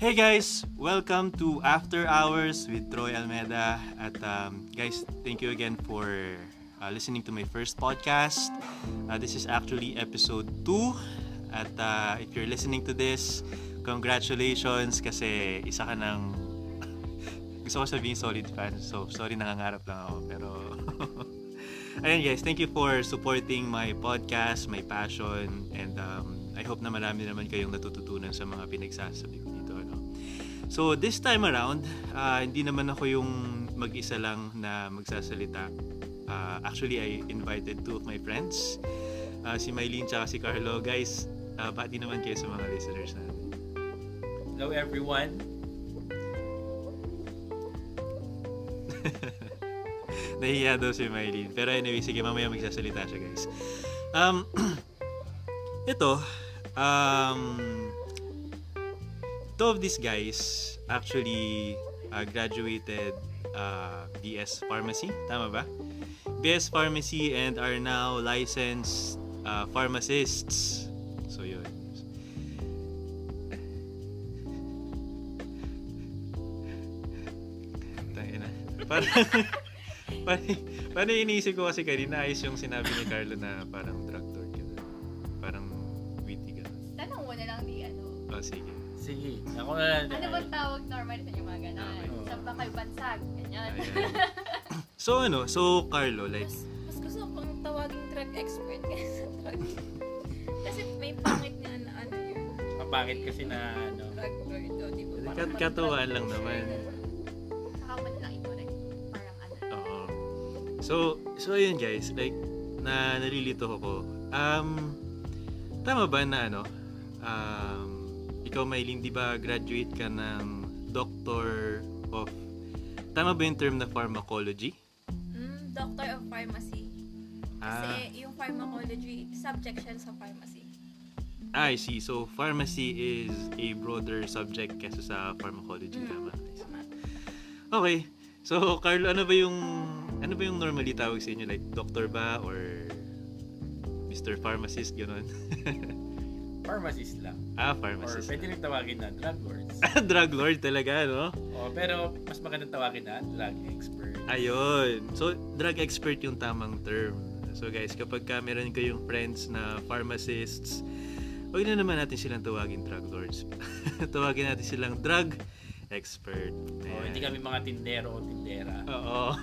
Hey guys, welcome to After Hours with Troy Almeda. At um, guys, thank you again for uh, listening to my first podcast. Uh, this is actually episode 2. At uh, if you're listening to this, congratulations kasi isa ka ng gusto ko sabihin solid fan. So, sorry nangangarap lang ako. Pero, ayun guys, thank you for supporting my podcast, my passion, and um, I hope na marami naman kayong natututunan sa mga pinagsasabi ko? So, this time around, uh, hindi naman ako yung mag-isa lang na magsasalita. Uh, actually, I invited two of my friends, uh, si Mylene tsaka si Carlo. Guys, uh, bati naman kayo sa mga listeners natin. Hello everyone. Nahiya daw si Mylene. Pero anyway, sige, mamaya magsasalita siya, guys. Um, ito, um, two of these guys actually uh, graduated uh, BS Pharmacy. Tama ba? BS Pharmacy and are now licensed uh, pharmacists. So, yun. Tangina. Parang, parang, parang iniisip ko kasi kanina ayos yung sinabi ni Carlo na parang drug lord ka. Parang witty ka. Tanong mo na lang di ano. Oh, sige. Sige, ako na lang. Ano bang tawag normal sa inyo mga ganon? Okay. Saan ba kayo bansag? Ganyan. So ano, so Carlo, like, Mas, mas gusto ko pang tawaging drug expert kaysa drug. Kasi may pangit nga na ano yun. Mapangit kasi na ano. Drug lord o di ba? kat katuwaan lang naman. Na lang i-correct. Parang ano. Oo. So, so yun guys, like, na nalilito ako. Um, tama ba na ano, um, ikaw Maylin, di ba graduate ka ng Doctor of, tama ba yung term na pharmacology? Mm, doctor of pharmacy. Kasi Ah, yung pharmacology, subject siya sa pharmacy. I see. So, pharmacy is a broader subject kesa sa pharmacology, Mm. Tama. Okay. So, Carlo, ano ba yung ano ba yung normally tawag sa inyo? Like, doctor ba? Or Mr. Pharmacist, gano'n? Pharmacist lang. ah, Or pharmacist. pwede rin tawagin na drug lords. Drug lord talaga, no? oh, pero mas magandang tawagin na drug expert. Ayun. So, drug expert yung tamang term. So, guys, kapag ka meron kayong friends na pharmacists, huwag na naman natin silang tawagin drug lords. tawagin natin silang drug expert. Oh, Ayan. hindi kami mga tindero o tindera. Oo.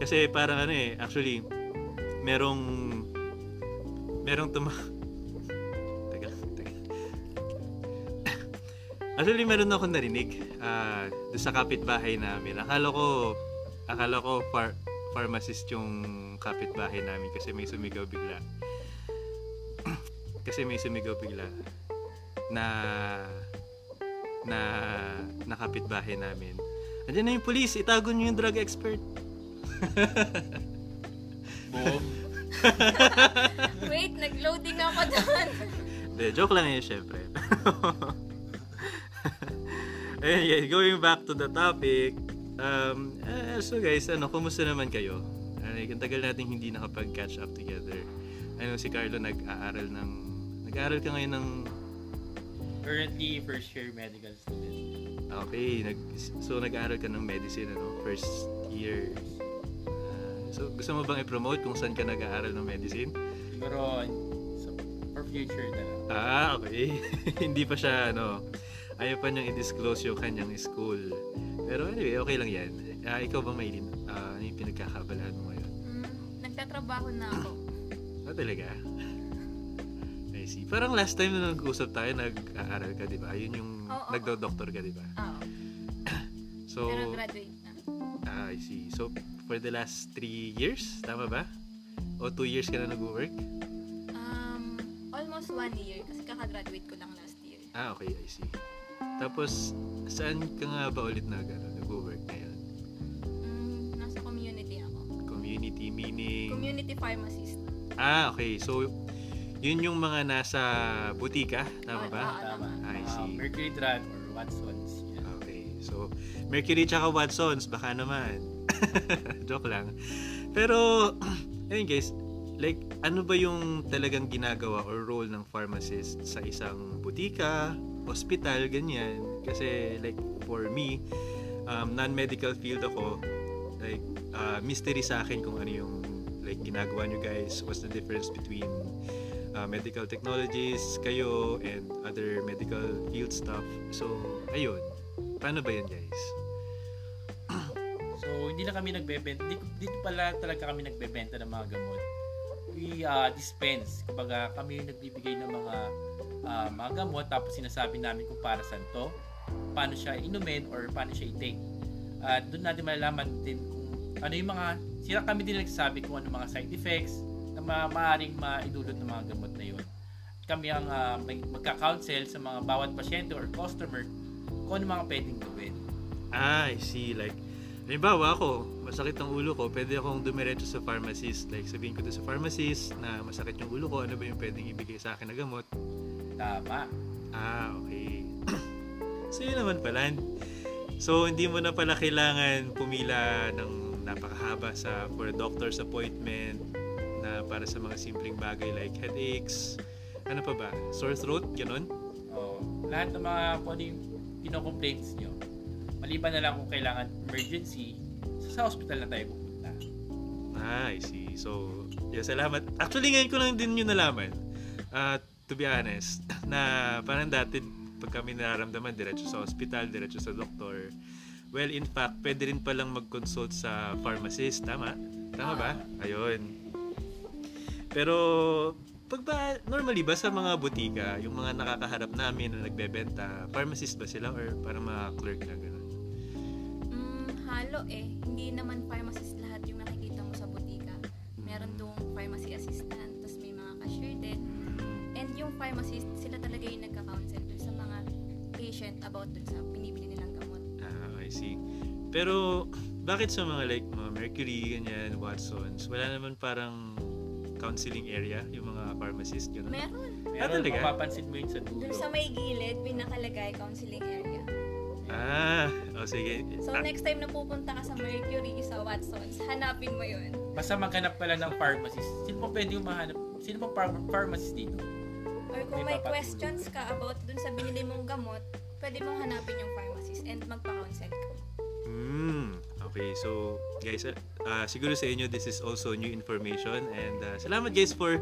Kasi parang ano eh, actually, merong, merong tuma... Teka, teka. Actually, meron akong narinig ah doon sa kapitbahay namin. Akala ko, akala ko far, pharmacist yung kapitbahay namin kasi may sumigaw bigla. kasi may sumigaw bigla na na nakapitbahay namin. Andiyan na yung police, itago niyo yung drug expert. Boom. Wait, nag-loading ako doon. De, joke lang yun, syempre. Ayun, guys, going back to the topic. Um, eh, so guys, ano, kumusta naman kayo? Ano, ang tagal natin hindi nakapag-catch up together. Ano, si Carlo nag-aaral ng... Nag-aaral ka ngayon ng... Currently, first year medical student. Okay, nag, so nag-aaral ka ng medicine, ano, first year. So, gusto mo bang i-promote kung saan ka nag-aaral ng medicine? Siguro, so, for future na lang. Ah, okay. Hindi pa siya, ano, ayaw pa niyang i-disclose yung kanyang school. Pero anyway, okay lang yan. Ah, ikaw ba, Maylin? Ah, ano yung pinagkakabalahan mo ngayon? Mm, nagtatrabaho na ako. Ah, talaga? I see. Parang last time na nag-usap tayo, nag-aaral ka, di ba? Ayun yung Oo, oo. nagdo-doctor ka, di ba? Oo. So, Pero graduate na. ah, I see. So, for the last three years, tama ba? O two years ka na nag-work? Um, almost one year kasi kakagraduate ko lang last year. Ah, okay, I see. Tapos, saan ka nga ba ulit nag, ano, nag-work ngayon? Mm, nasa community ako. Community meaning... Community pharmacist. Ah, okay. So, yun yung mga nasa butika, tama ba? oo. Tama. I Mga see. Mercury Drug or Watson's. Yan. Okay. So, Mercury tsaka Watsons, baka naman. Joke lang. Pero, ayun guys, like, ano ba yung talagang ginagawa or role ng pharmacist sa isang butika ospital, ganyan. Kasi like for me, um, non-medical field ako, like uh, mystery sa akin kung ano yung like ginagawa nyo guys, what's the difference between uh, medical technologies, kayo, and other medical field stuff. So, ayun. Paano ba yun guys? Hindi na kami nagbebenta. Dito, dito pala talaga kami nagbebenta ng mga gamot. We uh, dispense. Kumbaga, kami yung nagbibigay ng mga uh, mga gamot tapos sinasabi namin kung para saan to, paano siya inumin or paano siya i-take. At doon natin malalaman din kung ano yung mga, sila kami din nagsasabi kung ano mga side effects na ma- maaaring maidulot ng mga gamot na yun. Kami ang uh, magka-counsel sa mga bawat pasyente or customer kung ano mga pwedeng gawin. Ah, I see. Like, halimbawa ako, masakit ang ulo ko, pwede akong dumiretso sa pharmacist. Like, sabihin ko doon sa pharmacist na masakit yung ulo ko, ano ba yung pwedeng ibigay sa akin na gamot? Tama. Ah, okay. so, yun naman pala. So, hindi mo na pala kailangan pumila ng napakahaba sa for a doctor's appointment na para sa mga simpleng bagay like headaches, ano pa ba? Sore throat, ganun? Oh, lahat ng mga ano yung pino-complaints nyo, maliban na lang kung kailangan emergency, sa hospital na tayo pupunta. Ah, I see. So, yeah, salamat. Actually, ngayon ko lang din yun nalaman. Uh, to be honest, na parang dati, pag kami nararamdaman, diretso sa hospital, diretso sa doktor. Well, in fact, pwede rin palang mag-consult sa pharmacist. Tama? Tama ba? Ayun. Pero, pag ba, normally ba sa mga butika, yung mga nakakaharap namin na nagbebenta, pharmacist ba sila or parang mga clerk na gano'n? Halo eh. Hindi naman pharmacist lahat yung nakikita mo sa butika. Meron dong pharmacy assistant, tapos may mga cashier din. And yung pharmacist, sila talaga yung nagka-counsel dun sa mga patient about dun sa pinibili nilang gamot. Ah, I see. Pero, bakit sa mga like mga Mercury, ganyan, Watsons, wala naman parang counseling area, yung mga pharmacist, gano'n? Meron. Meron, talaga? mapapansin mo yun sa dulo. Dun sa may gilid, pinakalagay counseling area. Ah, o sige. So Ah, next time na pupunta ka sa Mercury, sa Watsons, hanapin mo yun. Basta maghanap pala ng pharmacist. Sino pa pwede yung mahanap? Sino pang phar- pharmacist dito? Or kung May may questions ka about dun sa binili mong gamot, pwede mong hanapin yung pharmacist and magpa-counsel ka. Hmm, okay. So, guys, uh, siguro sa inyo, this is also new information. And uh, salamat guys for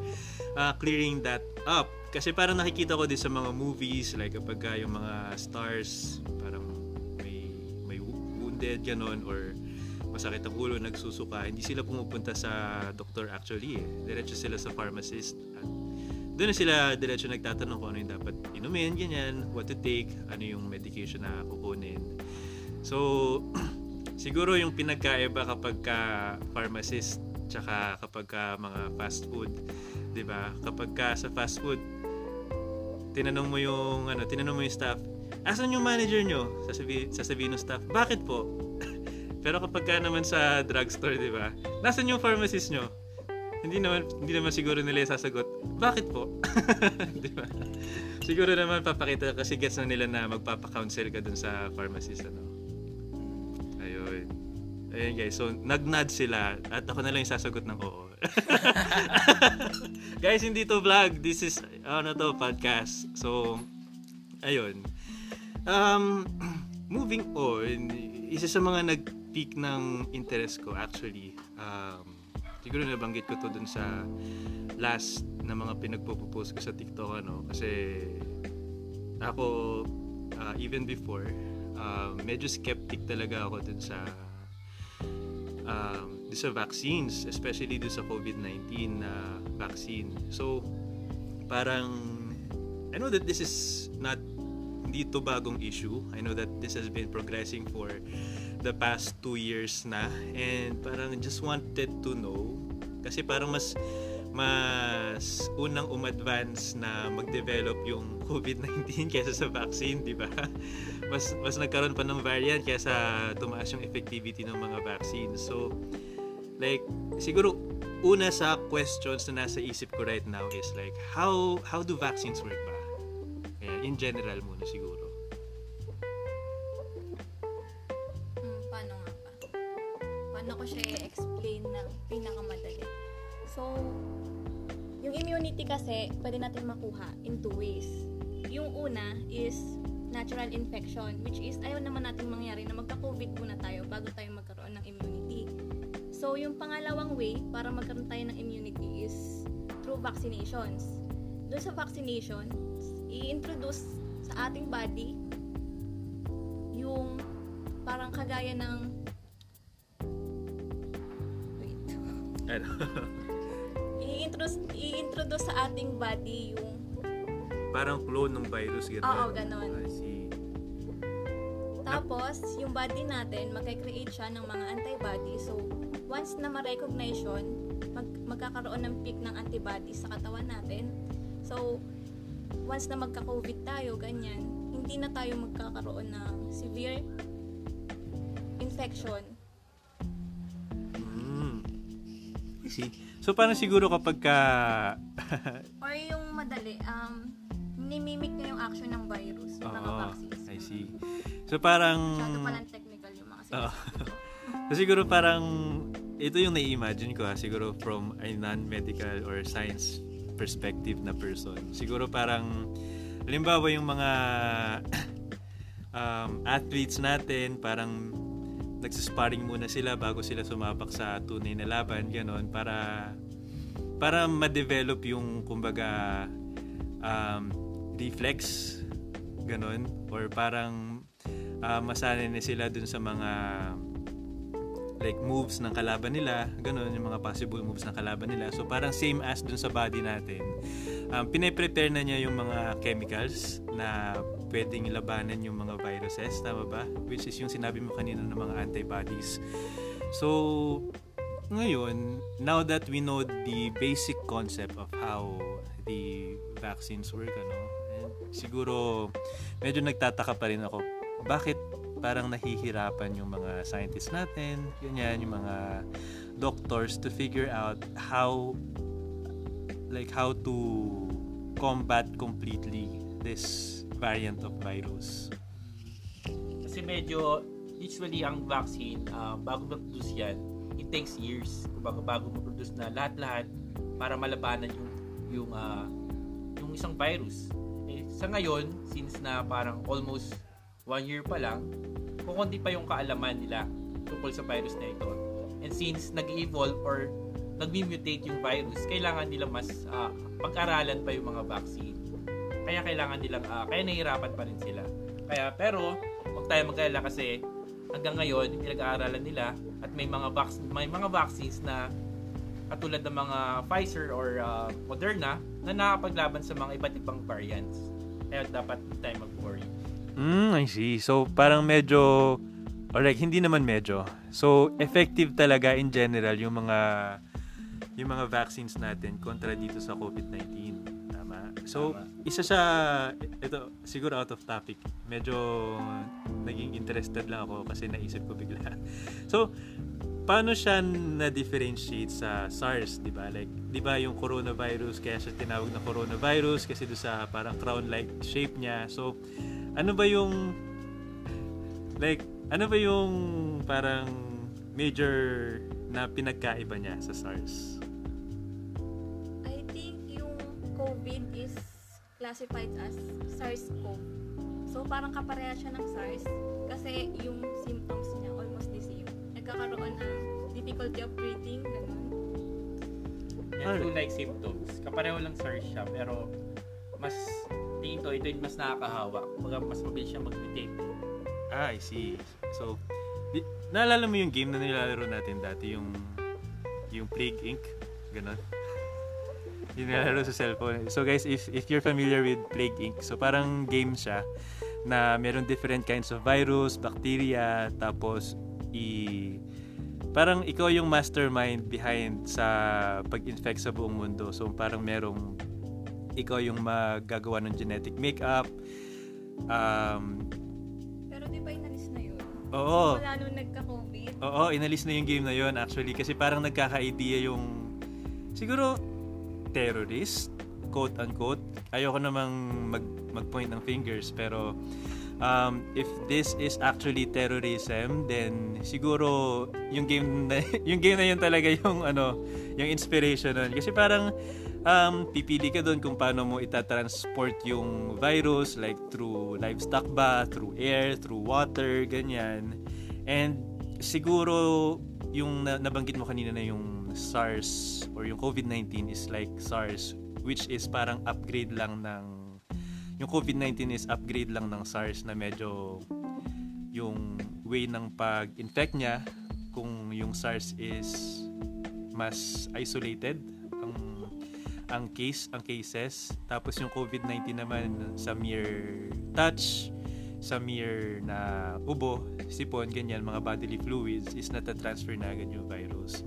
uh, clearing that up. Kasi parang nakikita ko din sa mga movies, like kapag ka yung mga stars, wounded, ganon, or masakit ang ulo, nagsusuka, hindi sila pumupunta sa doktor actually eh. Diretso sila sa pharmacist. At doon na sila diretso nagtatanong kung ano yung dapat inumin, ganyan, what to take, ano yung medication na kukunin. So, siguro yung pinagkaiba kapag ka pharmacist tsaka kapag ka mga fast food, 'di ba? Kapag ka sa fast food, tinanong mo yung ano, tinanong mo yung staff, "Asan yung manager nyo?" Sasabi sasabihin ng staff, "Bakit po?" Pero kapag ka naman sa drugstore, 'di ba? "Nasaan yung pharmacist nyo?" Hindi naman hindi naman siguro nila sasagot, "Bakit po?" 'Di ba? Siguro naman papakita kasi gets na nila na magpapa-counsel ka dun sa pharmacist ano. Ayun. Ayun guys, so nag-nod sila at ako na lang yung sasagot ng oo. guys, hindi to vlog. This is, ano to, podcast. So, ayun. Um, moving on, isa sa mga nag-peak ng interest ko actually, um, siguro nabanggit ko to dun sa last na mga pinagpo-post ko sa TikTok ano kasi ako uh, even before uh, medyo skeptic talaga ako dun sa um, dun sa vaccines especially dun sa COVID-19 na vaccine. So parang I know that this is not hindi to bagong issue I know that this has been progressing for the past two years na and parang just wanted to know kasi parang mas mas unang umadvance na mag-develop yung COVID-19 kaysa sa vaccine, di ba? Mas, mas nagkaroon pa ng variant kaysa tumaas yung effectivity ng mga vaccines. So, like, siguro, una sa questions na nasa isip ko right now is like, how how do vaccines work ba? Ayan, in general muna siguro. Hmm, paano nga ba? Paano ko siya i-explain ng pinakamadali? So, yung immunity kasi, pwede natin makuha in two ways. yung una is natural infection, which is ayaw naman natin mangyari na magka-COVID muna tayo bago tayo magkaroon ng immunity. So, yung pangalawang way para magkaroon tayo ng immunity is through vaccinations. Doon sa vaccination, i-introduce sa ating body yung parang kagaya ng wait Ano? i-introduce, i-introduce sa ating body yung Parang clone ng virus, gano'n. Oo. I see. Tapos, yung body natin, magka-create siya ng mga antibody. So, once na ma-recognize yun, mag magkakaroon ng peak ng antibody sa katawan natin. So, once na magka-COVID tayo, ganyan, hindi na tayo magkakaroon ng severe infection. Mm. I see. So, parang siguro kapag ka... Or yung madali, um, nimimik niya yung action ng virus, yung mga Oo, vaccines. I see. So, parang... Masyado palang technical yung mga Oo. So, siguro parang... Ito yung nai-imagine ko ha, siguro from a non-medical or science perspective na person. Siguro parang... Halimbawa yung mga um, athletes natin, parang nagsasparring muna sila bago sila sumabak sa tunay na laban, ganon, para para ma-develop yung kumbaga um, reflex ganon or parang ah, masanay na sila dun sa mga like moves ng kalaban nila, ganun yung mga possible moves ng kalaban nila. So parang same as dun sa body natin. Um, pine-prepare na niya yung mga chemicals na pwedeng labanan yung mga viruses, tama ba? Which is yung sinabi mo kanina ng mga antibodies. So, ngayon, now that we know the basic concept of how the vaccines work, ano, and siguro medyo nagtataka pa rin ako, bakit parang nahihirapan yung mga scientists natin, ganyan, yung mga doctors to figure out how like how to combat completely this variant of virus. Kasi medyo, usually ang vaccine, ah, bago ma-produce yan, it takes years. Kumbaga bago ma-produce na lahat-lahat para malabanan yung yung ah, yung isang virus. Eh, sa ngayon, since na parang almost one year pa lang, kukunti pa yung kaalaman nila tungkol sa virus na ito. And since nag-evolve or nag-mutate yung virus, kailangan nila mas ah, pag-aralan pa yung mga vaccine. Kaya kailangan nilang, ah, kaya nahihirapan pa rin sila. Kaya, pero, huwag tayo mag kasi hanggang ngayon, pinag-aaralan nila at may mga vac- may mga vaccines na katulad ng mga Pfizer or ah, Moderna na nakapaglaban sa mga iba't ibang variants. Kaya dapat hindi tayo mag-worry. Mm, I see. So, parang medyo, or like, hindi naman medyo. So, effective talaga in general yung mga, yung mga vaccines natin kontra dito sa COVID-19. Tama? So, Tama. isa sa, ito, siguro out of topic. Medyo naging interested lang ako kasi naisip ko bigla. So, paano siya na-differentiate sa SARS, di ba? Like, di ba yung coronavirus, kaya siya tinawag na coronavirus kasi do sa parang crown-like shape niya. So, ano ba yung like ano ba yung parang major na pinagkaiba niya sa SARS? I think yung COVID is classified as SARS-CoV. So, parang kapareha siya ng SARS kasi yung symptoms niya almost the same. Nagkakaroon ng difficulty of breathing, ganun. Yan, Alright. flu-like symptoms. Kapareho lang SARS siya, pero mas ko, ito yung mas nakakahawa. Kumbaga, mas mabilis siya mag-mutate. Ah, I see. So, di, naalala mo yung game na nilalaro natin dati, yung yung Plague Inc. Ganon. yung nilalaro sa cellphone. So guys, if if you're familiar with Plague Inc., so parang game siya na meron different kinds of virus, bacteria, tapos i parang ikaw yung mastermind behind sa pag-infect sa buong mundo. So parang merong ikaw yung magagawa ng genetic makeup. Um, Pero di ba inalis na yun? oo. Wala nung nagka-COVID. Oo, inalis na yung game na yon actually kasi parang nagkaka-idea yung siguro terrorist quote unquote. Ayoko namang mag mag-point ng fingers pero um, if this is actually terrorism, then siguro yung game na, yung game na yun talaga yung ano, yung inspiration nun. Kasi parang um, pipili ka doon kung paano mo itatransport yung virus like through livestock ba, through air, through water, ganyan. And siguro yung na- nabanggit mo kanina na yung SARS or yung COVID-19 is like SARS which is parang upgrade lang ng yung COVID-19 is upgrade lang ng SARS na medyo yung way ng pag-infect niya kung yung SARS is mas isolated ang case ang cases tapos yung COVID-19 naman sa mere touch sa mere na ubo sipon ganyan mga bodily fluids is nata-transfer na agad yung virus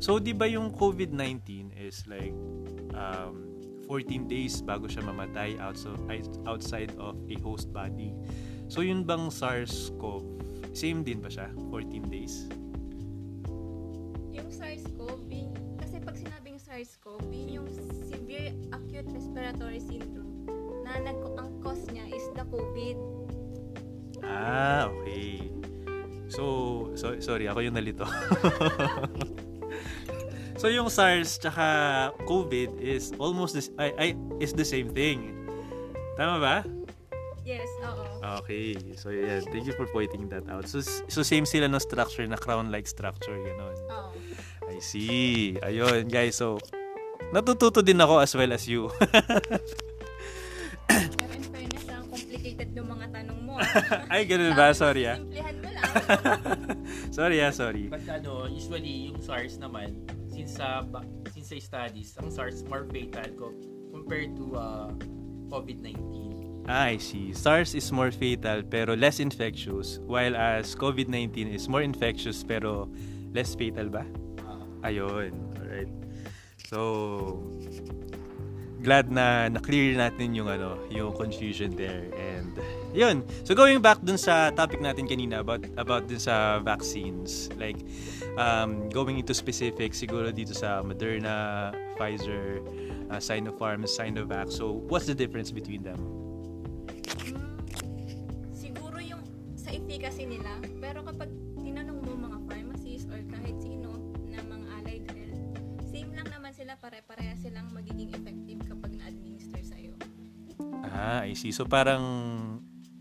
so di ba yung COVID-19 is like um, 14 days bago siya mamatay outside, outside of a host body. So yun bang SARS-CoV, same din ba siya? 14 days? Yung SARS-CoV, kasi pag sinabing SARS-CoV, yung respiratory syndrome, na nag ang cause niya is the COVID. Ah, okay. So, so sorry, ako yung nalito. so yung SARS tsaka COVID is almost the, ay, ay, is the same thing. Tama ba? Yes, oo. Okay. So yeah, thank you for pointing that out. So so same sila ng structure na crown-like structure ganon. Oo. I see. Ayun, guys. So, natututo din ako as well as you. Pero in fairness, ang complicated ng mga tanong mo. ah. Ay, ganun ba? Sorry ah. Simplihan mo lang. Sorry ah, sorry. But ano, usually yung SARS naman, since sa ba- since sa studies, ang SARS more fatal ko compared to uh, COVID-19. Ah, I see. SARS is more fatal pero less infectious, while as COVID-19 is more infectious pero less fatal ba? Uh, Ayun. Alright. So, glad na na-clear natin yung ano, yung confusion there. And yun. So going back dun sa topic natin kanina about about dun sa vaccines. Like um, going into specifics siguro dito sa Moderna, Pfizer, uh, Sinopharm, Sinovac. So what's the difference between them? Siguro yung sa efficacy nila, pero kapag magiging effective kapag na-administer sa'yo. Ah, I see. So parang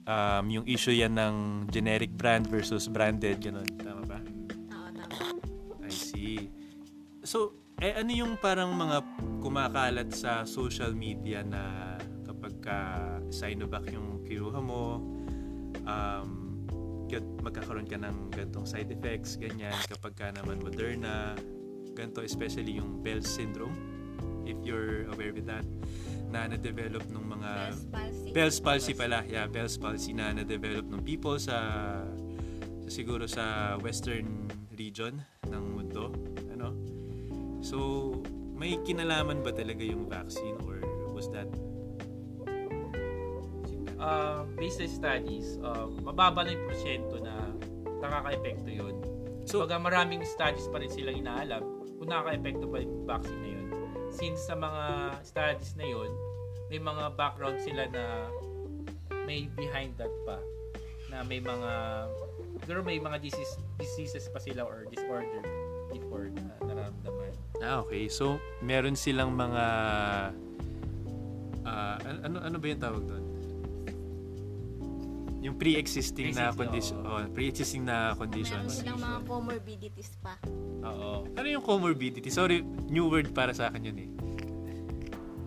um, yung issue yan ng generic brand versus branded, ganun. Tama ba? Oo, tama. I see. So, eh ano yung parang mga kumakalat sa social media na kapag ka Sinovac yung kinuha mo, um, magkakaroon ka ng gantong side effects, ganyan. Kapag ka naman Moderna, ganito, especially yung Bell's syndrome, if you're aware with that, na na-develop ng mga... Bell's palsy. Bell's palsy pala. Yeah, Bell's palsy na na-develop ng people sa, sa siguro sa western region ng mundo. Ano? So, may kinalaman ba talaga yung vaccine or was that uh, based sa studies, uh, mababa na yung porsyento na nakaka-epekto yun. So- So, Baga maraming studies pa rin silang inaalam kung nakaka-epekto ba yung vaccine na yun. Since sa mga studies na yun, may mga background sila na may behind that pa. Na may mga, siguro may mga disease, diseases pa sila or disorder before na nararamdaman. Ah, okay. So, meron silang mga an- ano ano ba yung tawag doon? Yung pre-existing na condition, oh, pre-existing na Meron conditions. silang mga comorbidities pa. Oo. Ano yung comorbidity? Sorry, new word para sa akin yun eh.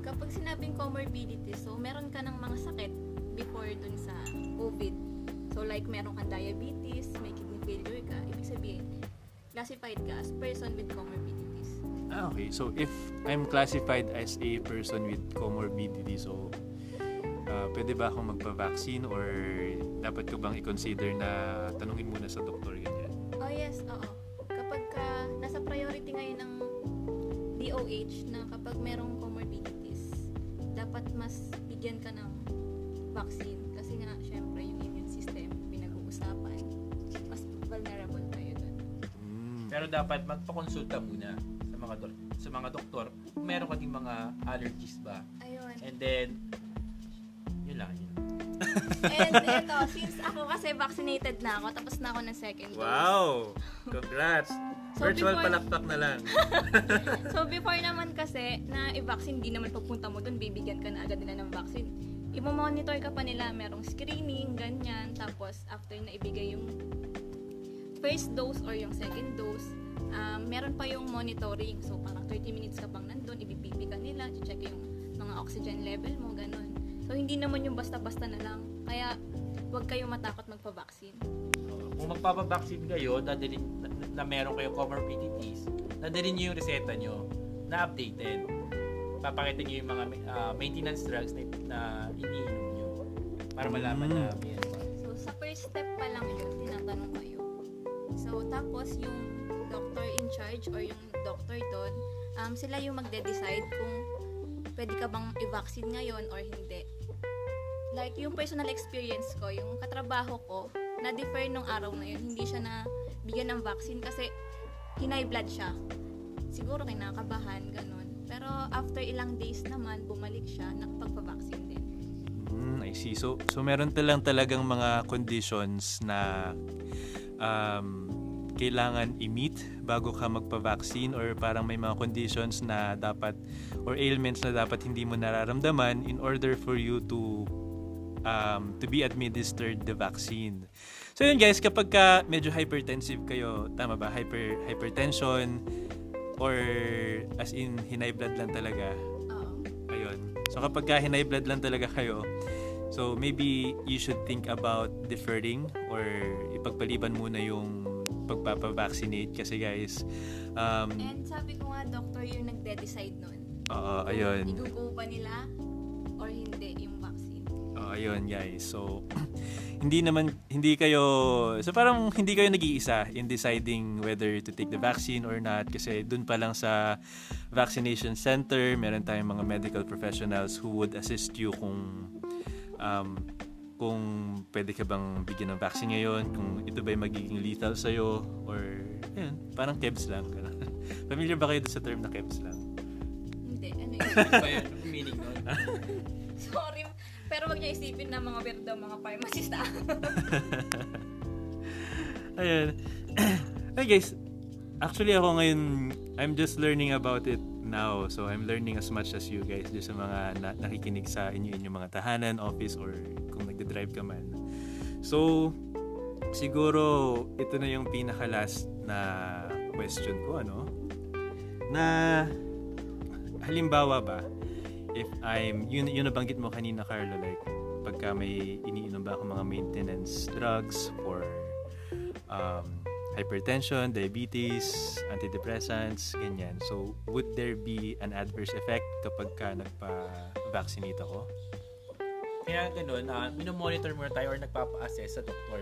Kapag sinabing comorbidities, so meron ka ng mga sakit before dun sa COVID. So like meron kang diabetes, may kidney failure ka, ibig sabihin, classified ka as person with comorbidities. Ah, okay. So, if I'm classified as a person with comorbidity, so, ah, pwede ba akong magpa-vaccine or dapat ko bang i-consider na tanungin muna sa doktor ganyan? Oh yes, oo. Kapag ka, nasa priority ngayon ng DOH na kapag merong comorbidities, dapat mas bigyan ka ng vaccine. Kasi nga, syempre, yung immune system, pinag-uusapan, mas vulnerable tayo dun. Mm. Pero dapat magpakonsulta muna sa mga dok- sa mga doktor meron ka ding mga allergies ba. Ayun. And then. And ito, since ako kasi vaccinated na ako, tapos na ako ng second dose. Wow! Congrats! So, Virtual before- palakpak na lang. So before naman kasi na i-vaccine, di naman pagpunta mo dun, bibigyan ka na agad nila ng vaccine. I-monitor ka pa nila, merong screening, ganyan. Tapos after na ibigay yung first dose or yung second dose, um, meron pa yung monitoring. So parang 30 minutes ka pang nandun, ibibibi ka nila, check yung mga oxygen level mo, ganun. So hindi naman yung basta-basta na lang. Kaya huwag kayong matakot magpa-vaccine. Kung magpapabaksin kayo, dadalhin, na, na meron kayong comorbidities, dadalhin nyo yung reseta nyo na updated. Papakita nyo yung mga ah, maintenance drugs na, na iniinom nyo para malaman na may ano. So, sa first step pa lang yun, tinatanong kayo. So, tapos yung doctor in charge or yung doctor doon, um, sila yung magde-decide kung pwede ka bang i-vaccine ngayon or hindi. Like, yung personal experience ko, yung katrabaho ko, na-defer nung araw na yun, hindi siya na bigyan ng vaccine kasi hinay blood siya. Siguro kinakabahan, ganun. Pero after ilang days naman, bumalik siya, nakapagpa-vaccine din. Mm, I see. So, so meron talang talagang mga conditions na um, kailangan i-meet bago ka magpa-vaccine or parang may mga conditions na dapat or ailments na dapat hindi mo nararamdaman in order for you to um, to be administered the vaccine. So yun guys, kapag ka medyo hypertensive kayo, tama ba? Hyper, hypertension or as in hinay blood lang talaga, Oo. Ayun. So kapag ka hinay blood lang talaga kayo, so maybe you should think about deferring or ipagpaliban muna yung pagpapavaccinate kasi guys, um, And sabi ko nga, doctor yung nagde-decide nun. oo, ayun. Igugo ba nila or hindi yung vaccine. Oo, ayun guys. So, hindi naman, hindi kayo, so parang hindi kayo nag-iisa in deciding whether to take the vaccine or not kasi dun pa lang sa vaccination center, meron tayong mga medical professionals who would assist you kung um, kung pwede ka bang bigyan ng vaccine ngayon, kung ito ba'y magiging lethal sa'yo, or, ayun, parang kebs lang. Familiar ba kayo sa term na kebs lang? Hindi, ano yun? Ano ba yun? Meaning nun? Sorry. Pero wag niya isipin na mga weirdo, mga pharmacist ah. Ayun. hey guys, actually ako ngayon, I'm just learning about it now. So I'm learning as much as you guys just sa mga na- nakikinig sa inyo inyong mga tahanan, office, or kung nagde-drive ka man. So, siguro ito na yung pinaka-last na question ko, ano? Na, halimbawa ba, if I'm, yun, yun nabanggit mo kanina, Carlo, like, pagka may iniinom ba ako mga maintenance drugs for um, hypertension, diabetes, antidepressants, ganyan. So, would there be an adverse effect kapag ka nagpa-vaccinate ako? Kaya ganun, uh, minomonitor muna tayo or nagpapa-assess sa doktor.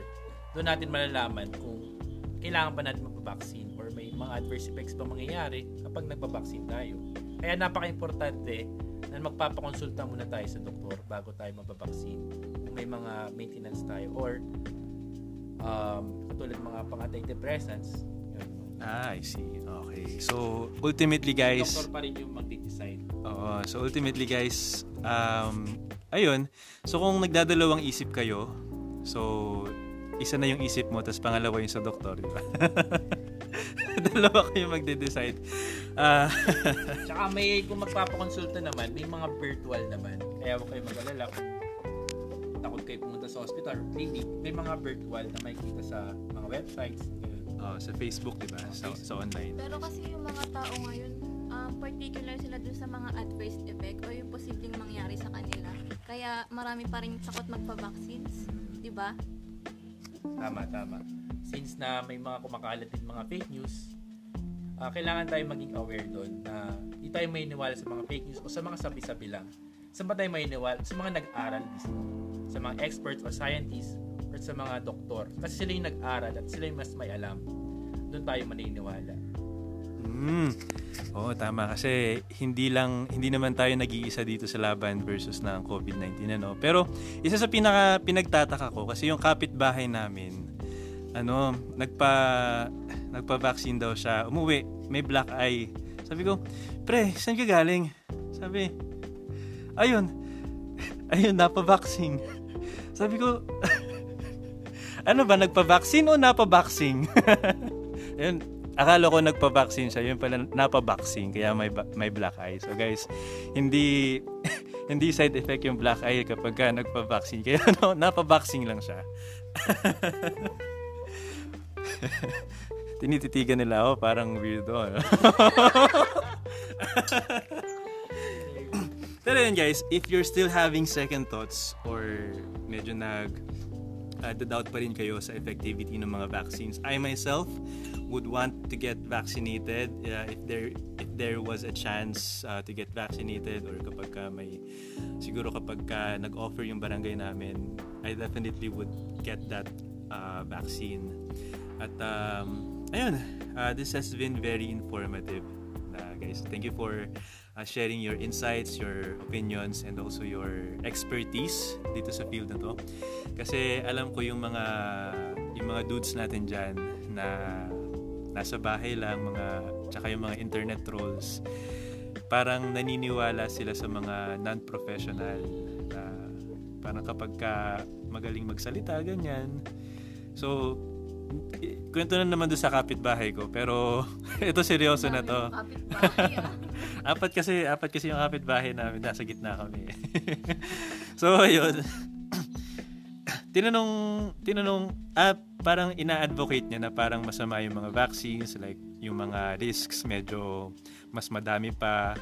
Doon natin malalaman kung kailangan ba natin magpa-vaccine or may mga adverse effects ba mangyayari kapag nagpa-vaccine tayo. Kaya napaka-importante na magpapakonsulta muna tayo sa doktor bago tayo magpa-vaccine. Kung may mga maintenance tayo or um, katulad mga pang-antidepressants. Ah, I see. Okay. So, ultimately guys, Doktor pa rin yung mag-decide. Oo. So ultimately guys, um, ayun. So kung nagdadalawang isip kayo, so isa na yung isip mo, tapos pangalawa yung sa doktor, di ba? Dalawa kayo magde-decide. Ah, Tsaka may, kung magpapakonsulta naman, may mga virtual naman. Kaya huwag kayo mag-alala kung takot kayo pumunta sa hospital or clinic. May mga virtual na makikita sa mga websites. Oh, sa Facebook, di ba? Sa, sa online. Pero kasi yung mga tao ngayon, um, particular sila dun sa mga adverse effect o yung posibleng mangyari sa kanila. Kaya marami pa rin takot magpa-vaccines. Di ba? Tama, tama. Since na may mga kumakalat din mga fake news, ah, kailangan tayo maging aware doon na hindi tayo may sa mga fake news o sa mga sabi-sabi lang. Saan ba tayo may Sa mga nag-aral mismo. Sa mga experts o scientists or sa mga doktor. Kasi sila yung nag-aral at sila yung mas may alam. Doon tayo maniniwala. Mm. Oo, tama kasi hindi lang hindi naman tayo nag-iisa dito sa laban versus ng COVID-19 ano. Pero isa sa pinaka pinagtataka ko kasi yung kapitbahay namin ano, nagpa nagpa-vaccine daw siya. Umuwi, may black eye. Sabi ko, "Pre, saan ka galing?" Sabi, "Ayun. Ayun, napa-vaccine." Sabi ko, ano ba, nagpa-vaccine o napa-vaccine? Ayun, akala ko nagpa-vaccine siya, yun pala napa-vaccine, kaya may, may black eye. So guys, hindi hindi side effect yung black eye kapag ka nagpa-vaccine. Kaya no, napa-vaccine lang siya. Tinititigan nila ako, parang weirdo. Ano? Pero yun guys, if you're still having second thoughts or medyo nag uh, doubt pa rin kayo sa effectivity ng mga vaccines, I myself would want to get vaccinated uh, if there if there was a chance uh, to get vaccinated or kapag ka may siguro kapag ka nag-offer yung barangay namin, I definitely would get that uh, vaccine. At um, ayun, uh, this has been very informative, uh, guys. Thank you for uh, sharing your insights, your opinions, and also your expertise dito sa field na to. Kasi alam ko yung mga yung mga dudes natin dyan na nasa bahay lang, mga tsaka yung mga internet trolls, parang naniniwala sila sa mga non-professional na parang kapag ka magaling magsalita, ganyan. So, kwento na naman doon sa kapitbahay ko, pero ito seryoso na to. Apat kasi apat kasi yung kapitbahay namin nasa gitna kami. so ayun. tinanong tinanong ah, parang ina-advocate niya na parang masama yung mga vaccines like yung mga risks medyo mas madami pa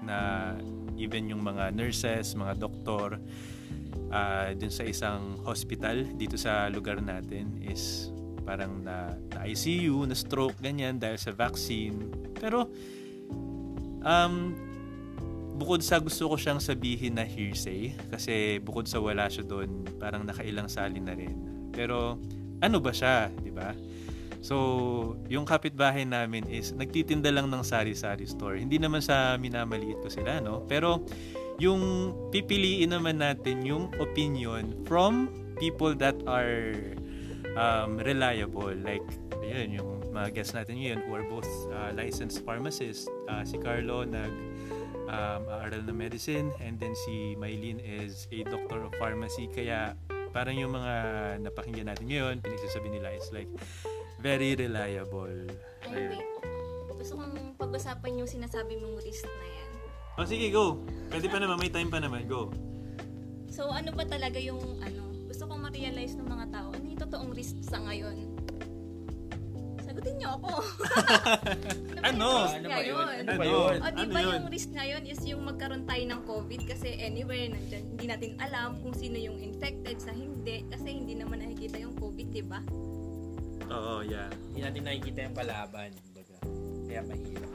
na even yung mga nurses, mga doktor ah dun sa isang hospital dito sa lugar natin is parang na, na ICU, na stroke, ganyan dahil sa vaccine. Pero Um, bukod sa gusto ko siyang sabihin na hearsay, kasi bukod sa wala siya doon, parang nakailang salin na rin. Pero, ano ba siya, di ba? So, yung kapitbahay namin is nagtitinda lang ng sari-sari store. Hindi naman sa minamaliit ko sila, no? Pero, yung pipiliin naman natin yung opinion from people that are um, reliable. Like, ayun, yung mga guests natin ngayon who are both uh, licensed pharmacists. Uh, si Carlo nag um, aaral ng medicine and then si Maylene is a doctor of pharmacy. Kaya parang yung mga napakinggan natin ngayon, pinagsasabi nila is like very reliable. Ay, Ayun. wait. Gusto kong pag-usapan yung sinasabi mong risk na yan. Oh, sige, go. Pwede pa naman, may time pa naman. Go. So, ano ba talaga yung, ano, gusto kong ma-realize ng mga tao, ano yung totoong risk sa ngayon? Sagutin niyo ako. Ano? Ano ba Ano yun? Ano ba Ano? yun? O, di Ano ba yun? yung risk ngayon is yung magkaroon tayo ng COVID kasi anywhere nandyan, hindi natin alam kung sino yung infected sa hindi kasi hindi naman nakikita yung COVID, di ba? Oo, yeah. Hindi natin nakikita yung palaban. Baga. Kaya mahirap.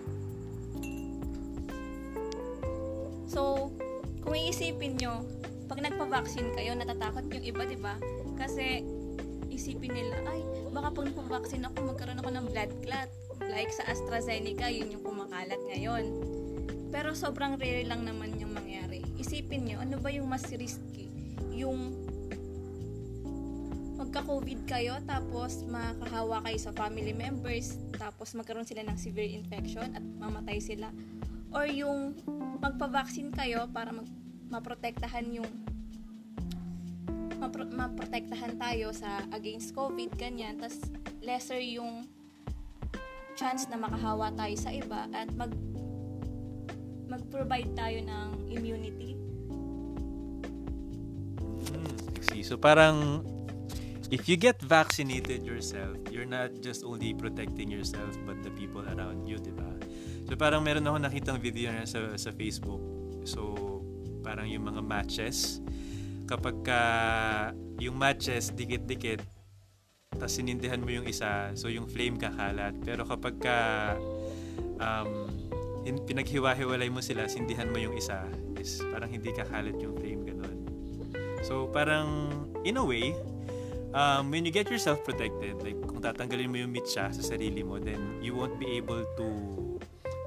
So, kung iisipin nyo, pag nagpa-vaccine kayo, natatakot yung iba, di ba? Kasi, isipin nila, ay, baka pag nagpa-vaccine ako, magkaroon ako ng blood clot. Like sa AstraZeneca, yun yung kumakalat ngayon. Pero sobrang rare lang naman yung mangyari. Isipin nyo, ano ba yung mas risky? Yung magka-COVID kayo, tapos makahawa kayo sa family members, tapos magkaroon sila ng severe infection at mamatay sila. Or yung magpa-vaccine kayo para mag maprotektahan yung mapro- maprotektahan tayo sa against COVID, ganyan. tas lesser yung chance na makahawa tayo sa iba at mag mag-provide tayo ng immunity. Mm. So parang if you get vaccinated yourself, you're not just only protecting yourself but the people around you, di ba? So parang meron ako nakitang video na sa, sa Facebook. So parang yung mga matches, kapag ka yung matches dikit-dikit, tapos sinindihan mo yung isa, so yung flame kakalat. Pero kapag ka um, pinaghiwa-hiwalay mo sila, sindihan mo yung isa, is parang hindi kakalat yung flame, ganun. So, parang, in a way, um, when you get yourself protected, like, kung tatanggalin mo yung mitsa sa sarili mo, then you won't be able to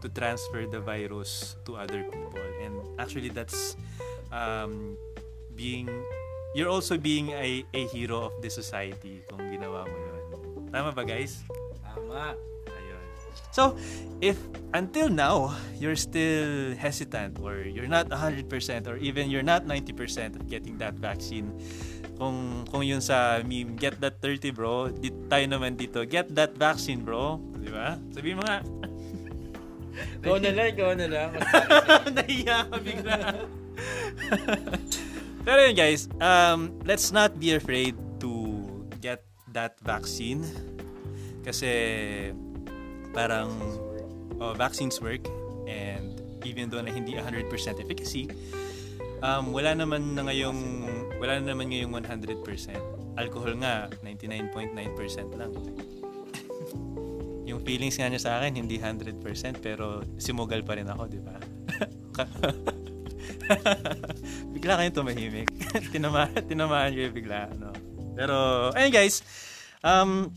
to transfer the virus to other people. Actually, that's um, being, you're also being a, a hero of the society kung ginawa mo yun. Tama ba, guys? Tama. Ayun. So, if until now you're still hesitant or you're not 100% or even you're not 90% of getting that vaccine, kung kung yun sa meme, get that 30 bro, dito tayo naman dito, get that vaccine bro, di ba? Sabi mo nga, Ikaw na lang, ikaw na lang. Nahiya ka bigla. Pero yun guys, um, let's not be afraid to get that vaccine. Kasi parang oh, vaccines work and even though na hindi 100% efficacy, um, wala naman na ngayong wala na naman ngayong 100%. Alcohol nga 99.9% lang. yung feelings nga niya sa akin hindi 100% pero simugal pa rin ako, di ba? bigla kayong tumahimik. Tinama, tinamaan kayo bigla. No? Pero, ayun guys, um,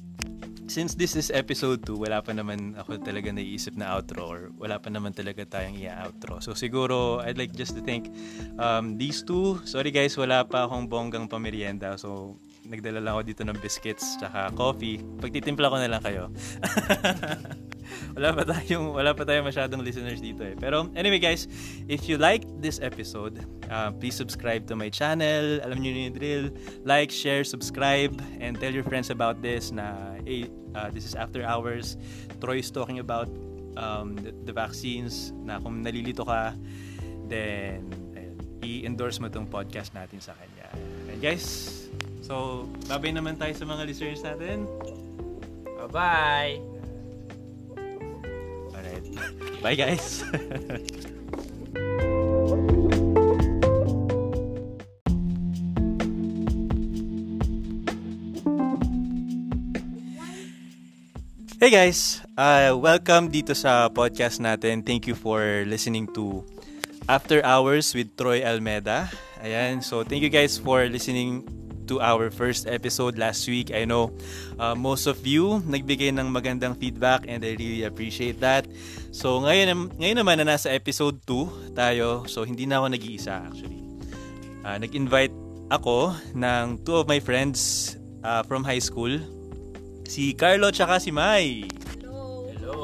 since this is episode 2, wala pa naman ako talaga naiisip na outro or wala pa naman talaga tayong i-outro. So siguro, I'd like just to thank um, these two. Sorry guys, wala pa akong bonggang pamerienda. So nagdala lang ako dito ng biscuits tsaka coffee. Pagtitimpla ko na lang kayo. wala pa tayong wala pa tayong masyadong listeners dito eh. Pero anyway guys, if you like this episode, uh, please subscribe to my channel. Alam niyo yung drill. Like, share, subscribe and tell your friends about this na hey, uh, this is after hours. Troy is talking about um, the, the vaccines na kung nalilito ka then ayun, i-endorse mo tong podcast natin sa kanya. And guys, so babay naman tayo sa mga listeners natin. Bye-bye. Alright. Bye guys. Hey guys, uh, welcome dito sa podcast natin. Thank you for listening to After Hours with Troy Almeda. Ayan, so thank you guys for listening to our first episode last week. I know uh, most of you nagbigay ng magandang feedback and I really appreciate that. So ngayon, ngayon naman na nasa episode 2 tayo, so hindi na ako nag-iisa actually. Uh, nag-invite ako ng two of my friends uh, from high school. Si Carlo tsaka si Mai. Hello. Hello.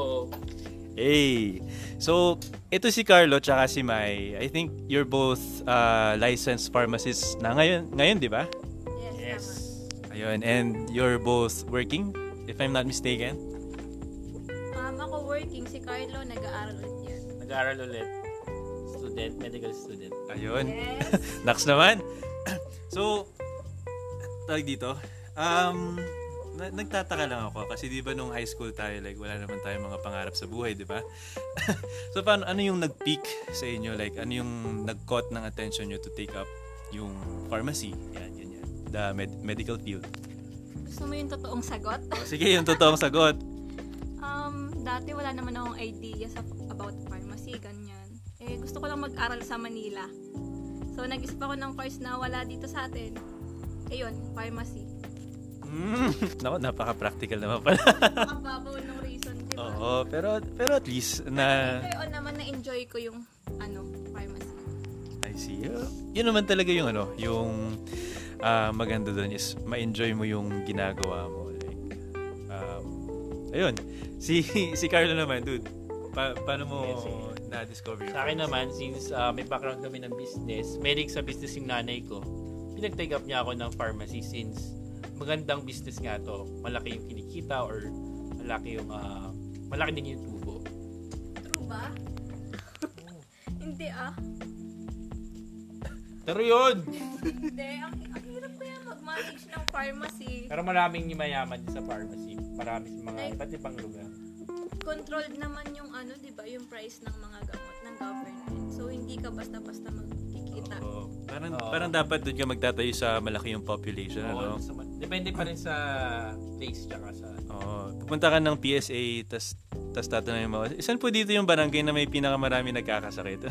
Hey! So, ito si Carlo tsaka si Mai. I think you're both uh, licensed pharmacists na ngayon, ngayon di ba? Yes. Ayun, and you're both working, if I'm not mistaken. Um, ako working, si Carlo nag-aaral ulit yan. Nag-aaral ulit. Student, medical student. Ayun. Yes. Next naman. so, tawag dito. Um, na- nagtataka lang ako kasi di ba nung high school tayo like wala naman tayong mga pangarap sa buhay, di ba? so paano ano yung nag-peak sa inyo like ano yung nag-caught ng attention nyo to take up yung pharmacy? Yan. The med- medical field. Gusto mo yung totoong sagot? O, sige, yung totoong sagot. Um, dati wala naman akong idea sa, about pharmacy, ganyan. Eh, gusto ko lang mag-aral sa Manila. So, nag-isip ako ng course na wala dito sa atin. Ayun, pharmacy. Mm, Naku, napaka-practical naman pala. Makababaw ng reason, di ba? Oo, pero pero at least na Pero naman na-enjoy ko yung, ano, pharmacy. I see. Uh, yun naman talaga yung ano, yung ah, maganda doon is ma-enjoy mo yung ginagawa mo. Like, um, ayun. Si si Carlo naman, dude. Pa- paano mo Yes, na-discover Sa akin naman, since uh, may background kami ng business, medic sa business yung nanay ko, pinag-take up niya ako ng pharmacy since magandang business nga to. Malaki yung kinikita or malaki yung uh, malaki din yung tubo. True ba? Hindi ah. Pero yun! Hindi. Ang, ang mag-manage ng pharmacy. Pero maraming mayaman sa pharmacy. Marami sa mga Like- iba't ibang lugar. Controlled naman yung ano, di ba, yung price ng mga gamot ng government. So, hindi ka basta-basta magkikita. Oo. Parang, Oo. parang dapat doon ka magtatayo sa malaki yung population. Oo, ano? sa- depende pa rin sa place tsaka sa... Oo. Pupunta ka ng PSA, tas tas tatanungin mo, isan po dito yung barangay na may pinakamarami nagkakasakit?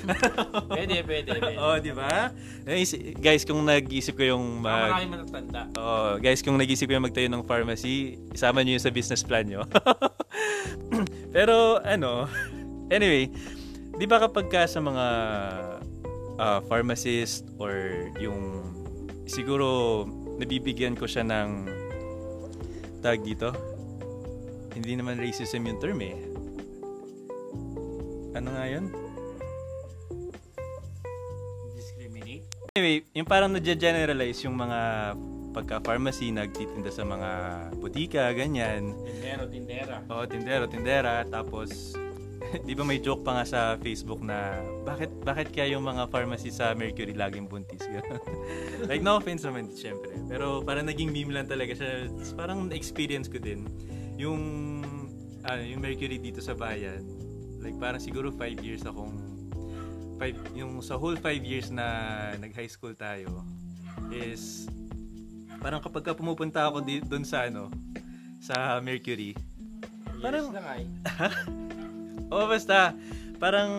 Pwede, pwede, pwede. Oo, di ba? Guys, guys, kung nag-isip ko yung Baka mag... marami matatanda. Oh, guys, kung nag-isip kayo magtayo ng pharmacy, isama niyo yun sa business plan niyo. Pero ano, anyway, 'di ba kapag ka sa mga ah, pharmacist or yung siguro nabibigyan ko siya ng tag dito hindi naman racism yung term eh. Ano nga yun? Discriminate. Anyway, yung parang nadya-generalize yung mga pagka-pharmacy, nagtitinda sa mga butika, ganyan. Tindero, tindera. Oo, tindero, tindera. Tapos, di ba may joke pa nga sa Facebook na bakit bakit kaya yung mga pharmacy sa Mercury laging buntis? Like, no offense naman, syempre. Pero parang naging meme lang talaga siya. It's Parang experience ko din. Yung, ano, yung Mercury dito sa bayan, like parang siguro 5 years akong five, yung sa whole 5 years na nag-high school tayo is parang kapag ka pumupunta ako di, doon sa ano sa Mercury Parang- lang ay. Oo, basta, parang,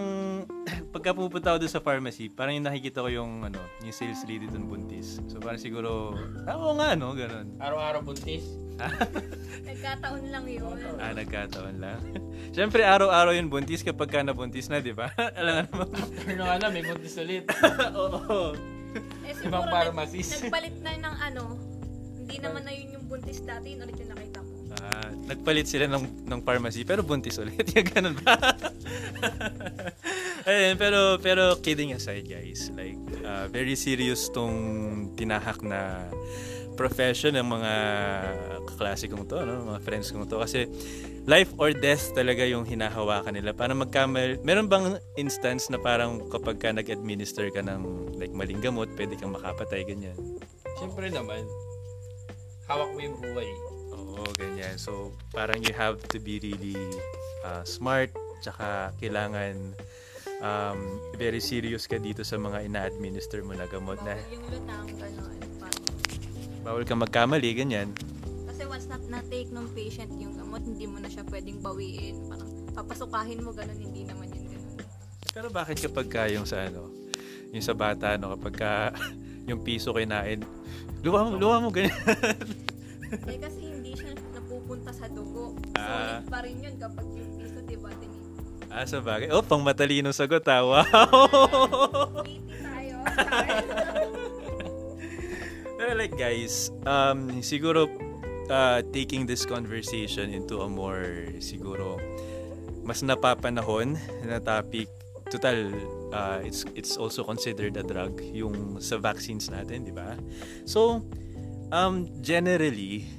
pagka pupunta ako doon sa pharmacy, parang yung nakikita ko yung, ano, yung sales lady doon buntis. So, parang siguro, ah, oo nga, no, ganun. Araw-araw buntis. Nagkataon lang yun. Ah, nagkataon lang. Siyempre, araw-araw yung buntis kapag ka nabuntis na, di ba? Alam naman. Pero nung alam, may buntis ulit. Oo. Eh, Ibang siguro pharmacist. Nag, nagpalit na ng ano, hindi naman na yun yung buntis dati, yun ulit yung nakita mo. Nagpalit sila ng, ng pharmacy, pero buntis ulit. yung ganun ba? Ayun, pero, pero kidding aside, guys. Like, ah, very serious tong tinahak na profession ng mga kaklase kong to, no? mga friends kong to. Kasi life or death talaga yung hinahawakan nila. Para magkamal... Meron bang instance na parang kapag ka nag-administer ka ng like maling gamot, pwede kang makapatay, ganyan? Siyempre naman, hawak mo yung buhay. Oo, ganyan. So, parang you have to be really uh, smart, tsaka kailangan um, very serious ka dito sa mga ina-administer mo na gamot na Bawal yung lutang, gano'n. Bawal kang magkamali, ganyan. Kasi once na na-take ng patient yung gamot, hindi mo na siya pwedeng bawiin. Parang papasukahin mo, gano'n, hindi naman yun gano'n. Pero bakit kapag ka yung sa ano, yung sa bata, no, kapag ka yung piso kinain, luwa mo, luwa mo, ganyan. eh kasi Solid pa rin yun kapag yung piso, di ba, tinip. ah, sa bagay. Oh, pang matalino sagot, ha? Wow! Witty tayo. Pero like guys, um, siguro uh, taking this conversation into a more siguro mas napapanahon na topic total uh, it's it's also considered a drug yung sa vaccines natin di ba so um generally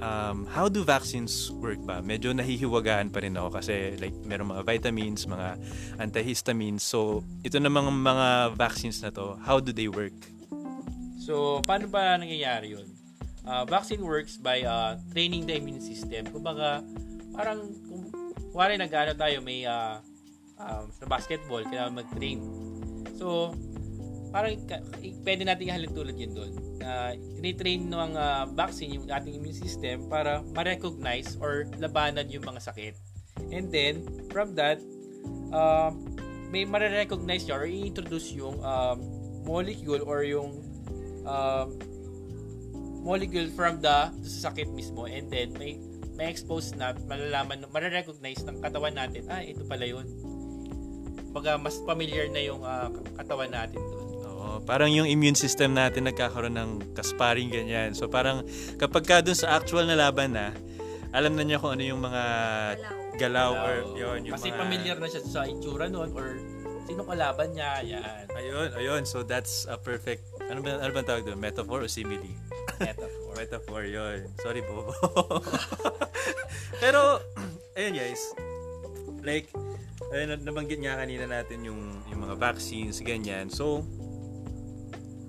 um, how do vaccines work ba medyo nahihiwagaan pa rin ako kasi like merong mga vitamins mga antihistamines so ito namang mga vaccines na to how do they work So, paano ba nangyayari yun? Uh, vaccine works by uh, training the immune system. Kumbaga, parang, kung wari nag-ano tayo, may uh, um, sa basketball, kailangan mag-train. So, parang pwede natin ihalin tulad yun doon. Na tinitrain ng uh, vaccine yung ating immune system para ma-recognize or labanan yung mga sakit. And then, from that, um, may ma-recognize or i-introduce yung um, molecule or yung um, molecule from the sa sakit mismo and then may may expose na malalaman mare-recognize ng katawan natin ah ito pala yun Baga mas familiar na yung ah, katawan natin doon Oo, parang yung immune system natin nagkakaroon ng kasparing ganyan. So parang kapag ka dun sa actual na laban na, alam na niya kung ano yung mga galaw, or yun, yung kasi mga... familiar na siya sa itsura noon or sino kalaban niya yan Ayun, ayun. So that's a perfect, ano ba, ano ba tawag doon? Metaphor o simile? metaphor Metaphor, yun. Sorry, Bobo. Pero, ayun guys. Like, ayun, nabanggit nga kanina natin yung, yung mga vaccines, ganyan. So,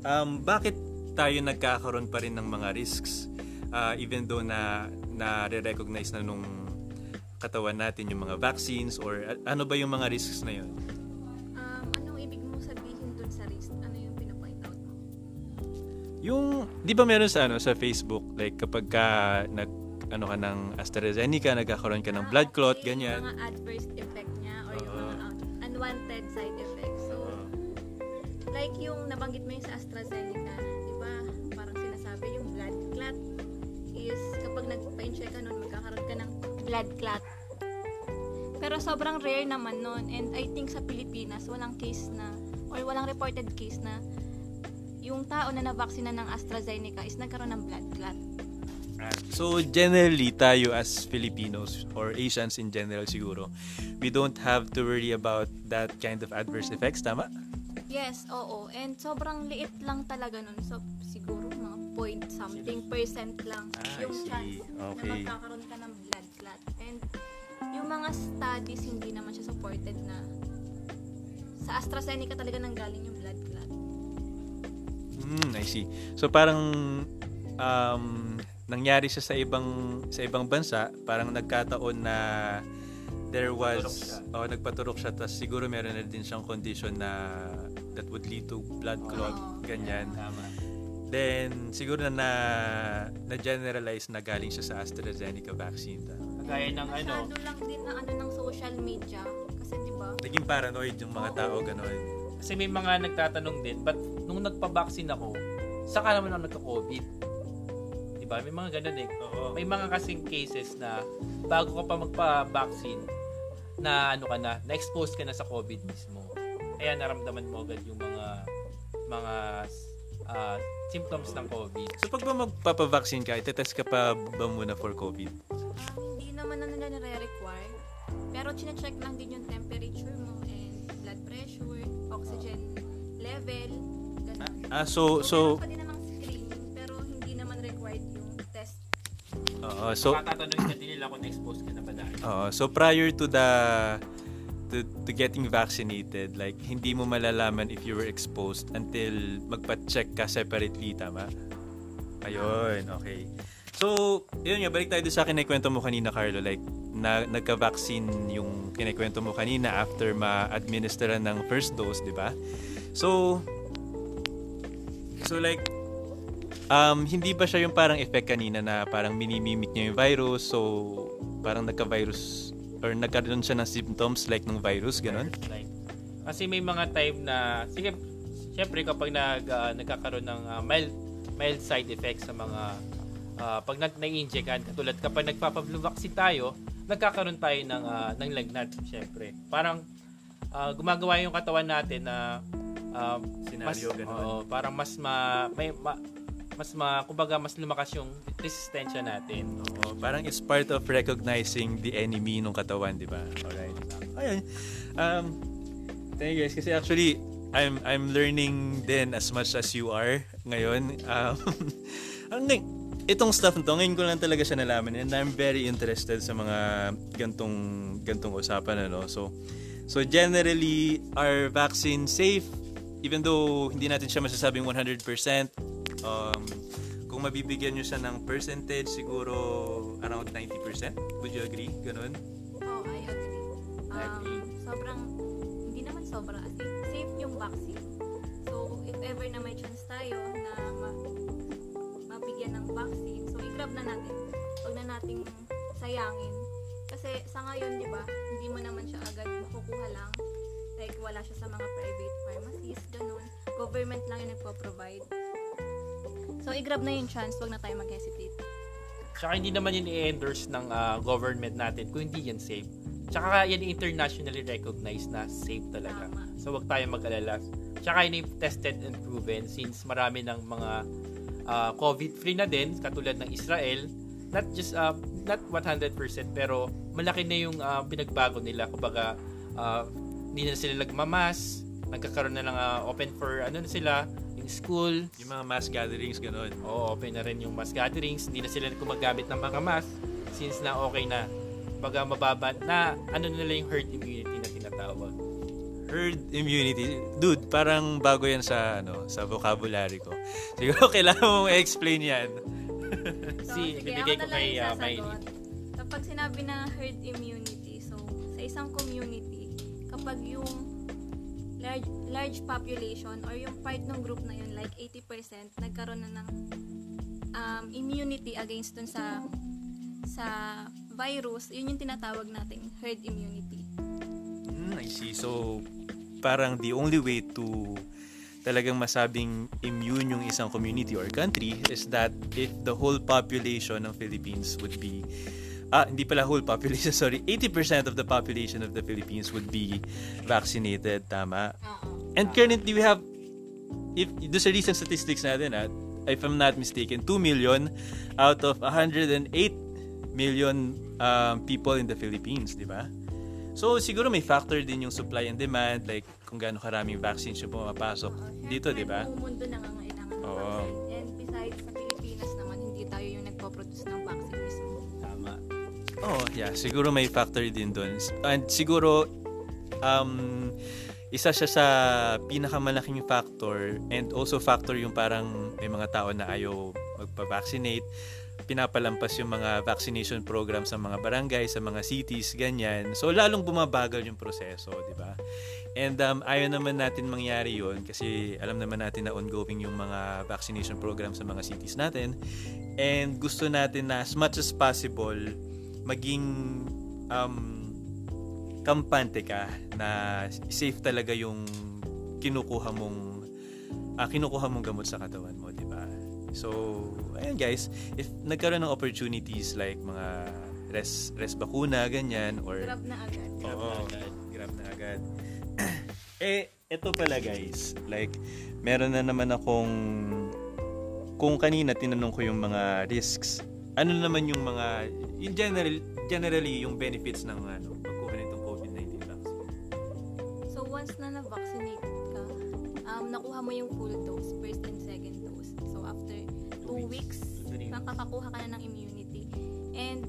um, bakit tayo nagkakaroon pa rin ng mga risks uh, even though na na-recognize na nung katawan natin yung mga vaccines or a- ano ba yung mga risks na yun? um, anong ibig mong sabihin dun sa risk? Ano yung pinapoint out mo? Yung, di ba meron sa ano sa Facebook, like kapag ka nag ano ka ng AstraZeneca, nagkakaroon ka ng Ah, blood clot, okay. ganyan. Yung mga adverse effect niya or yung Oo. mga un- unwanted side effects. Like yung nabanggit mo yung sa AstraZeneca, di ba? Parang sinasabi yung blood clot is kapag nagpa-inject ka nun, magkakaroon ka ng blood clot. Pero sobrang rare naman nun. And I think sa Pilipinas, walang case na, or walang reported case na yung tao na navaksina ng AstraZeneca is nagkaroon ng blood clot. So generally tayo as Filipinos or Asians in general siguro, we don't have to worry about that kind of adverse effects, tama? Yes, oo. And sobrang liit lang talaga nun. So, siguro mga point something percent lang Ah, yung chance Okay. na magkakaroon ka ng blood clot. And yung mga studies, hindi naman siya supported na sa AstraZeneca talaga nanggaling yung blood clot. Hmm, I see. So parang um, nangyari siya sa ibang sa ibang bansa, parang nagkataon na there was siya. oh, nagpaturok siya tapos siguro meron na din siyang condition na that would lead to blood clot, Oo. ganyan. Tama. Then siguro na na, na generalize na galing siya sa AstraZeneca vaccine. ta. Kagaya ng ano, Masyado lang din na ano ng social media. Kasi di ba? Naging paranoid yung mga tao ganon. kasi may mga nagtatanong din, but nung nagpa-vaccine ako, saka naman ako nagka-COVID. Diba? May mga ganun eh. Oo. May mga kasing cases na bago ka pa magpa-vaccine, na ano ka na, na-expose ka na sa COVID mismo. Kaya naramdaman mo agad yung mga mga ah, symptoms ng COVID. So pag ba magpapavaccine ka, itetest ka pa ba muna for COVID? Ah, hindi naman na nila nire-require. Pero chinecheck lang din yung temperature mo and blood pressure, oxygen level, ganun. Ah, so, so, meron oo, so, Matatanungin ka din nila kung na-expose ka na ba dahil. Oo. so prior to the to, to getting vaccinated, like hindi mo malalaman if you were exposed until magpa-check ka separately, tama? Ayun, okay. So, yun nga, balik tayo sa kinikwento mo kanina, Carlo. Like, na, nagka-vaccine yung kinikwento mo kanina after ma-administeran ng first dose, di ba? So, so like, um, hindi ba siya yung parang effect kanina na parang minimimik niya yung virus, so parang nagka-virus or nagkaroon siya ng symptoms like ng virus, ganun? Like, kasi may mga time na, sige, syempre kapag nag, ah, nagkakaroon ng ah, mild, mild side effects sa mga, ah, pag nag na-inject ka, katulad kapag nagpapablu vaccine tayo, nagkakaroon tayo ng, ah, ng lagnat, syempre. Parang ah, gumagawa yung katawan natin na ah, mas, Senaryo, ganun. oo, parang mas ma, may, ma- mas ma, kumbaga mas lumakas yung resistensya natin. Oo, parang it's part of recognizing the enemy ng katawan, di ba? Alright. Ayun. Um, thank you guys. Kasi actually, I'm I'm learning din as much as you are ngayon. Um, ang itong stuff to, ngayon ko lang talaga siya nalaman and I'm very interested sa mga gantong gantong usapan ano. So so generally are vaccine safe even though hindi natin siya masasabing 100% um, kung mabibigyan nyo siya ng percentage siguro around 90% would you agree ganun Oh, I agree. Um, I agree. Sobrang, hindi naman sobrang, as in, safe yung vaccine. So, if ever na may chance tayo na ma- mabigyan ng vaccine, so i-grab na natin. Huwag na nating sayangin. Kasi sa ngayon, di ba, hindi mo naman siya agad makukuha lang. Like, wala siya sa mga private pharmacies, ganun. Government lang yung nagpo-provide. So, i-grab na yung chance, huwag na tayo mag-hesitate. Tsaka hindi naman yun i-endorse ng ah, government natin kung hindi yan safe. Tsaka yan internationally recognized na safe talaga. Tama. So wag tayo mag-alala. Tsaka yun tested and proven since marami ng mga ah, COVID-free na din katulad ng Israel. Not just ah, not 100% pero malaki na yung ah, pinagbago nila. Kumbaga ah, hindi na sila nagmamas, nagkakaroon na lang ah, open for ano na sila, school, yung mga mass gatherings ganun Oo, open na rin yung mass gatherings. Hindi na sila gumagamit ng mga mask since na okay na. Baga mababa na ano nila yung herd immunity na tinatawag. herd immunity dude parang bago yan sa ano sa vocabulary ko siguro kailangan mong i-explain yan Si, sige, bibigay ako ko na lang kay, yung ah, sasagot. Miley. Kapag sinabi na herd immunity, so sa isang community, kapag yung large, large population or yung part ng group na yun, like 80%, nagkaroon na ng um, immunity against dun sa sa virus, yun yung tinatawag nating herd immunity. Hmm, I see. So, parang the only way to talagang masabing immune yung isang community or country is that if the whole population ng Philippines would be ah, hindi pala whole population, sorry, 80% of the population of the Philippines would be vaccinated, tama? And currently we have if do sa recent statistics natin at if I'm not mistaken, 2 million out of 108 million um, people in the Philippines, di ba? So, siguro may factor din yung supply and demand, like kung gaano karaming vaccines yung pumapasok dito, di ba? Oo. Oh, yeah, siguro may factor din doon. And siguro um isa siya sa pinakamalaking factor and also factor yung parang may mga tao na ayaw magpa-vaccinate pinapalampas yung mga vaccination program sa mga barangay, sa mga cities, ganyan. So, lalong bumabagal yung proseso, di ba? And um, ayaw naman natin mangyari yon kasi alam naman natin na ongoing yung mga vaccination program sa mga cities natin. And gusto natin na as much as possible, maging um, kampante ka na safe talaga yung kinukuha mong ah, kinukuha mong gamot sa katawan mo, di ba? So, ayan guys, if nagkaroon ng opportunities like mga res, res bakuna, ganyan, or Grab na agad. Grab Oo, na agad. grab na agad. eh, eto pala guys, like, meron na naman akong, kung kanina tinanong ko yung mga risks, ano naman yung mga, in general, generally, yung benefits ng ano, pagkuha nitong COVID-19 vaccine? So, once na na-vaccinate ka, um, nakuha mo yung full dose, first and second dose. So, after two weeks, Three weeks. makakakuha ka na ng immunity. And,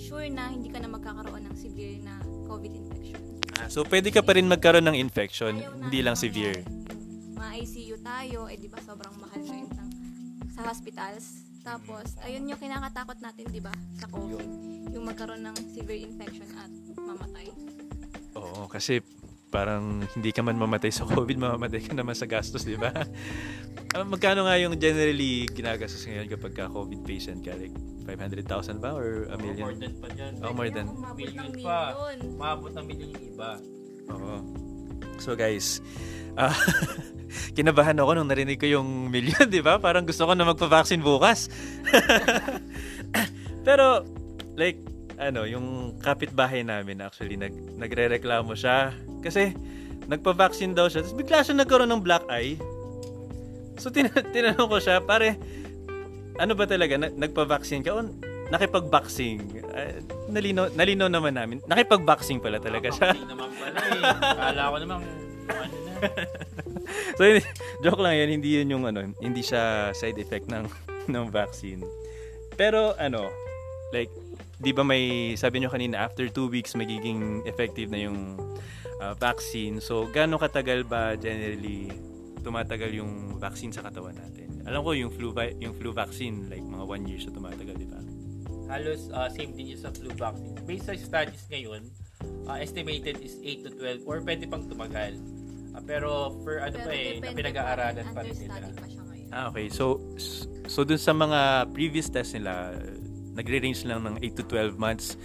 sure na hindi ka na magkakaroon ng severe na COVID infection. Ah, so, pwede ka pa rin magkaroon ng infection, Ayaw na hindi lang severe. Ma-ICU tayo, eh di ba sobrang mahal ngayon ng, sa hospitals. Tapos, ayun yung kinakatakot natin, di ba, sa COVID. Yung magkaroon ng severe infection at mamatay. Oo, kasi parang hindi ka man mamatay sa COVID, mamamatay ka naman sa gastos, di ba? Ah, magkano nga yung generally ginagastos ngayon kapag ka COVID patient ka? Like 500,000 ba or a Oh, more million? than pa dyan. Oh, more than. Million ng pa. million. Maabot ng milyon yung iba. Oo. So guys, ah, kinabahan ako nung narinig ko yung million, di ba? Parang gusto ko na magpa-vaccine bukas. Pero, like, ano, yung kapitbahay namin actually, nag, nagre-reklamo siya. Kasi, nagpa-vaccine daw siya. Tapos bigla siya nagkaroon ng black eye. So, tin- tinanong ko siya, pare, ano ba talaga? Na- nagpa-vaccine ka? O nakipag-vaccine? Ah, nalino, nalino naman namin. Nakipag-vaccine pala talaga siya. Vaccine naman pala eh. Kala ko naman, ano na. so, joke lang yun, hindi yun yung ano, hindi siya side effect ng ng vaccine. Pero ano, like, di ba may, sabi nyo kanina, after two weeks, magiging effective na yung uh, vaccine. So, gaano katagal ba generally tumatagal yung vaccine sa katawan natin? Alam ko yung flu, yung flu vaccine, like mga one year siya tumatagal, di ba? Halos uh, same din yung sa flu vaccine. Based sa studies ngayon, uh, estimated is 8 to 12 or pwede pang tumagal. Uh, pero for ano pa eh, na pinag-aaralan pa rin, nila. pa siya ngayon. Ah, okay. So, so dun sa mga previous tests nila, nagre-range lang ng 8 to 12 months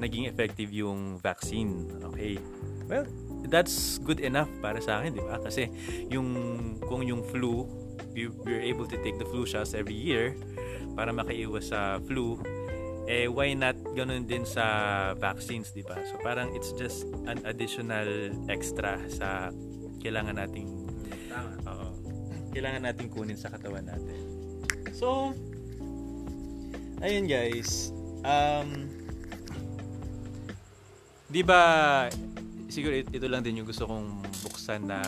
naging effective yung vaccine. Okay. Well, that's good enough para sa akin, di ba? Kasi yung kung yung flu, we, we're able to take the flu shots every year para makaiwas sa flu, eh why not ganun din sa vaccines, di ba? So parang it's just an additional extra sa kailangan nating Tama. Oo. Kailangan natin kunin sa katawan natin. So, ayun guys. Um, di ba, siguro it- ito lang din yung gusto kong buksan na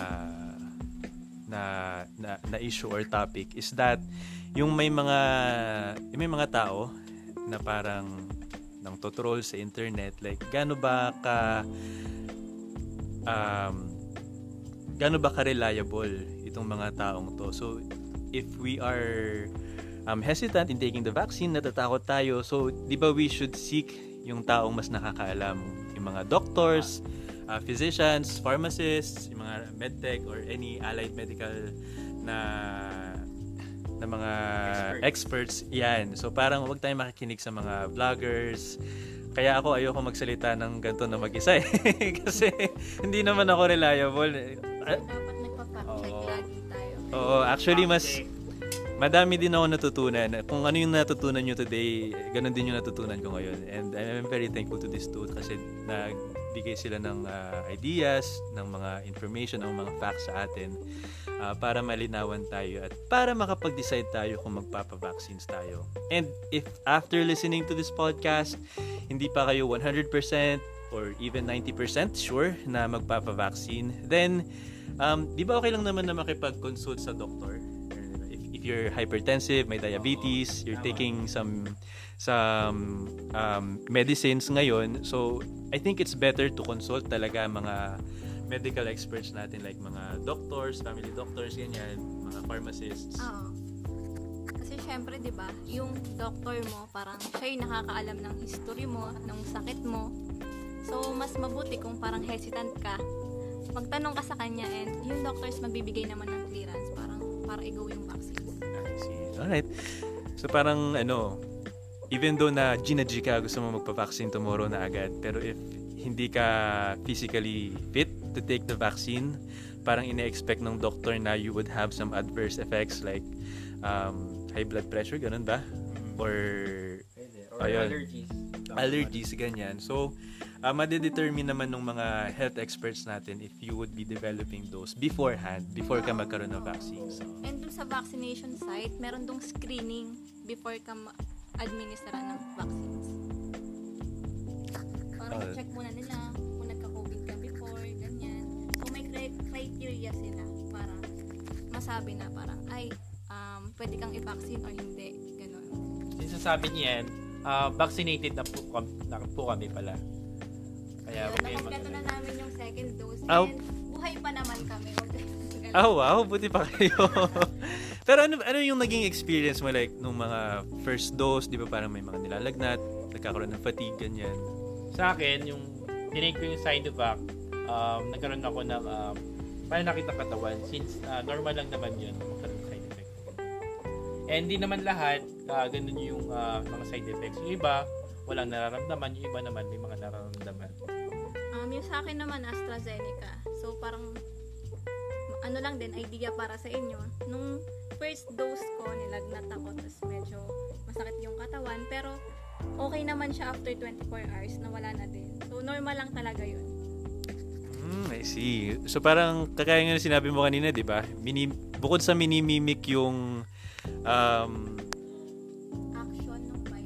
na, na, na issue or topic is that yung may mga yung may mga tao na parang nang totroll sa internet like gaano ba ka um, gaano ba ka-reliable itong mga taong to. So, if we are um, hesitant in taking the vaccine, natatakot tayo. So, di ba we should seek yung taong mas nakakaalam? Yung mga doctors, uh, physicians, pharmacists, yung mga medtech or any allied medical na na mga experts. Yan. So, parang wag tayong makikinig sa mga vloggers, kaya ako ayoko magsalita ng ganito na mag-isa eh. Kasi hindi naman ako reliable. Dapat nagpa-fact check Oo. lagi tayo. Oo, actually mas. Madami din ako natutunan. Kung ano yung natutunan nyo today, ganun din yung natutunan ko ngayon. And I'm very thankful to this too kasi nagbigay sila ng uh, ideas, ng mga information, ng mga facts sa atin uh, para malinawan tayo at para makapag-decide tayo kung magpapavaccines tayo. And if after listening to this podcast, hindi pa kayo 100% or even 90% sure na magpapavaccine, then um, di ba okay lang naman na makipag-consult sa doktor? If you're hypertensive, may diabetes, you're taking some some um, medicines ngayon. So, I think it's better to consult talaga mga medical experts natin like mga doctors, family doctors, ganyan, mga pharmacists. Oo. Kasi syempre, 'di ba, yung doctor mo parang siya yung nakakaalam ng history mo, ng sakit mo. So, mas mabuti kung parang hesitant ka. Magtanong ka sa kanya and yung doctors magbibigay naman ng clearance parang para i-go yung vaccines. I see. Alright. So parang ano, even though na Gina G ka, gusto mo magpa-vaccine tomorrow na agad, pero if hindi ka physically fit to take the vaccine, parang ine-expect ng doctor na you would have some adverse effects like um, high blood pressure, ganun ba? Or, Or Ayun. allergies. allergies, ganyan. So, uh, madedetermine naman ng mga health experts natin if you would be developing those beforehand, before ka magkaroon ng vaccines. And dun sa vaccination site, meron dong screening before ka ma-administer ng vaccines. Parang Oh. check muna nila kung nagka-COVID ka before, ganyan. So may cri- criteria sila para masabi na parang, ay, um, pwede kang i-vaccine or hindi. Ganon. Sinasabi niya yan, ah, vaccinated na po, kami, na po kami pala. Kaya huwag kayong nakompleto na namin yung second dose. Aw. And buhay pa naman kami. Oh, wow. Buti pa kayo. Pero ano, ano yung naging experience mo like nung mga first dose, di ba parang may mga nilalagnat, nagkakaroon ng fatigue, ganyan. Sa akin, yung tinake ko yung Sinovac, um, nagkaroon ako ng um, pananakit ng katawan since ah, normal lang naman yun magkaroon ng side effect. And hindi naman lahat ah, ganun yung ah, mga side effects. Yung iba, walang nararamdaman. Yung iba naman, may mga nararamdaman. Um, yung sa akin naman, AstraZeneca. So, parang, ano lang din, idea para sa inyo. Nung first dose ko, nilagnat ako, tapos medyo masakit yung katawan. Pero, okay naman siya after 24 hours, na wala na din. So, normal lang talaga yun. Hmm, I see. So parang kagaya nga ng sinabi mo kanina, di ba? Mini, bukod sa minimimic yung um.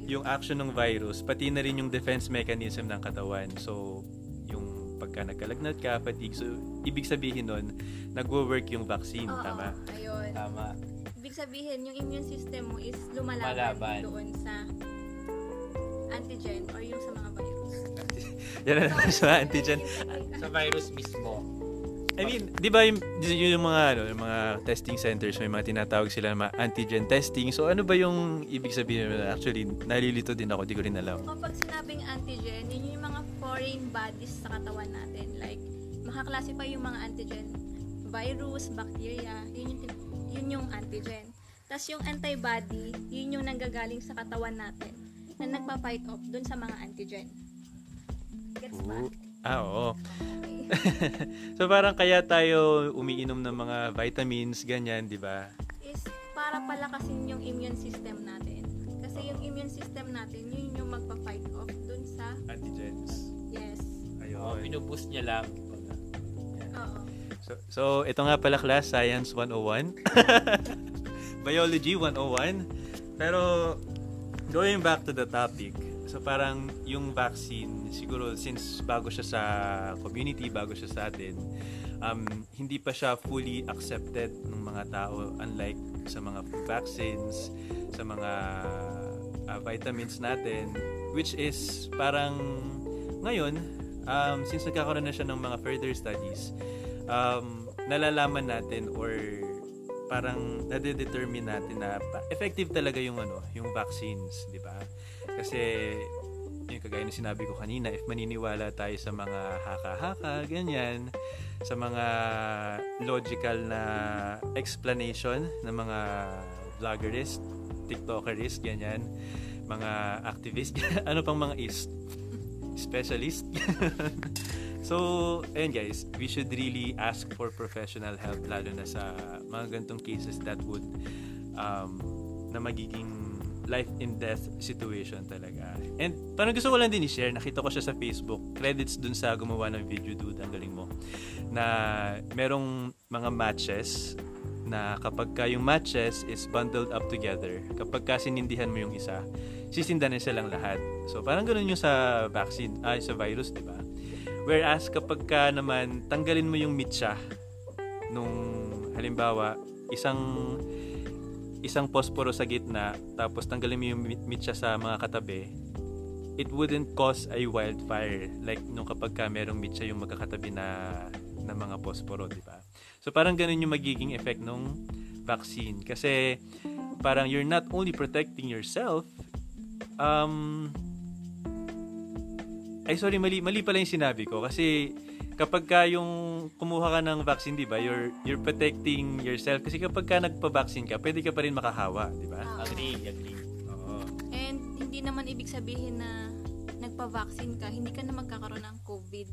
Yung action ng virus, pati na rin yung defense mechanism ng katawan. So, yung pagka nagkalagnat ka, fatigue, so ibig sabihin nun, nagwo-work yung vaccine, Oo, tama? Ayun. Tama. Ibig sabihin, yung immune system mo is lumalaban Lumalaban. doon sa antigen or yung sa mga virus. Yan na sa antigen. Sa virus mismo. I mean, di ba yung, yung mga, ano, yung mga testing centers, may mga tinatawag sila na mga antigen testing. So, ano ba yung ibig sabihin? Actually, nalilito din ako, di ko rin alam. Kapag sinabing antigen, yun yung mga foreign bodies sa katawan natin. Like, makaklasify yung mga antigen. Virus, bacteria, yun yung, yun yung antigen. Tapos yung antibody, yun yung nanggagaling sa katawan natin na nagpa-fight off dun sa mga antigen. Gets ba? Ah, oo. So, parang kaya tayo umiinom ng mga vitamins, ganyan, di ba? Is para palakasin yung immune system natin. Kasi yung immune system natin, yun yung magpa-fight off dun sa, Antigens. yes, Oh, Ayun. pinuboost niya lang. oo. So, so ito nga pala class, Science 101. Biology 101. Pero, going back to the topic, so parang yung vaccine, siguro since bago siya sa community, bago siya sa atin, um, hindi pa siya fully accepted ng mga tao unlike sa mga vaccines, sa mga uh, vitamins natin, which is parang ngayon, um, since nagkakaroon na siya ng mga further studies, um, nalalaman natin or parang nade-determine natin na effective talaga yung ano, yung vaccines, di ba? Kasi yung kagaya ng sinabi ko kanina, if maniniwala tayo sa mga haka-haka, ganyan, sa mga logical na explanation ng mga vloggerist, tiktokerist, ganyan, mga activist, ano pang mga is, specialist. so, ayun guys, we should really ask for professional help lalo na sa mga gantong cases that would um, na magiging life and death situation talaga. And parang gusto ko lang din i-share, nakita ko siya sa Facebook, credits dun sa gumawa ng video dude, ang galing mo, na merong mga matches na kapag ka yung matches is bundled up together, kapag ka sinindihan mo yung isa, sisindan na silang lahat. So parang ganun yung sa vaccine, ay sa virus, di ba? Whereas kapag ka naman tanggalin mo yung mitsa nung halimbawa isang isang posporo sa gitna tapos tanggalin mo yung mit- mitsa sa mga katabi it wouldn't cause a wildfire like nung kapag ka merong mitsa yung magkakatabi na na mga posporo, di ba? So parang ganun yung magiging effect nung vaccine kasi parang you're not only protecting yourself um ay sorry mali mali pala yung sinabi ko kasi kapag ka yung kumuha ka ng vaccine, 'di ba? You're you're protecting yourself kasi kapag ka nagpa-vaccine ka, pwede ka pa rin makahawa, 'di ba? Ah. Agree, agree. Oo. And hindi naman ibig sabihin na nagpa-vaccine ka, hindi ka na magkakaroon ng COVID.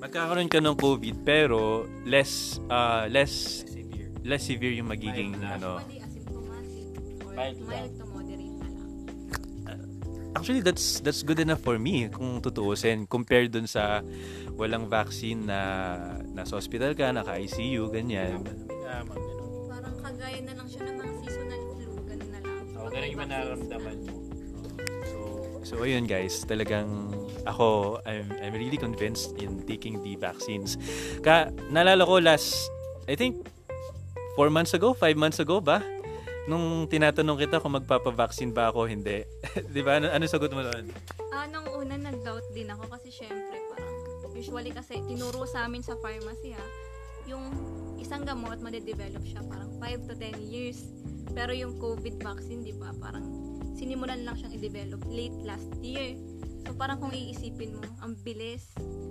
Magkakaroon ka ng COVID pero less uh, less Severe. less severe yung magiging Mild ano. Actually, asymptomatic or Mild mild, Actually that's that's good enough for me kung tutuusin compared dun sa walang vaccine na nasa hospital ka, naka-ICU, ganyan. Ah, mga ganun. Parang kagaya na lang siya ng mga seasonal flu, ganun na lang. Oo, Pag ganun yung vaccines manaramdaman na. mo. So, so ayun guys, talagang ako, I'm, I'm really convinced in taking the vaccines. Ka, naalala ko last, I think, four months ago, five months ago ba? Nung tinatanong kita kung magpapavaccine ba ako, hindi. Di ba? Ano, ano sagot mo doon? Ah, nung una nag-doubt din ako kasi syempre parang usually kasi tinuro sa amin sa pharmacy ha, yung isang gamot madedevelop siya parang 5 to 10 years. Pero yung COVID vaccine, di ba, parang sinimulan lang siyang i-develop late last year. So parang kung iisipin mo, ang bilis,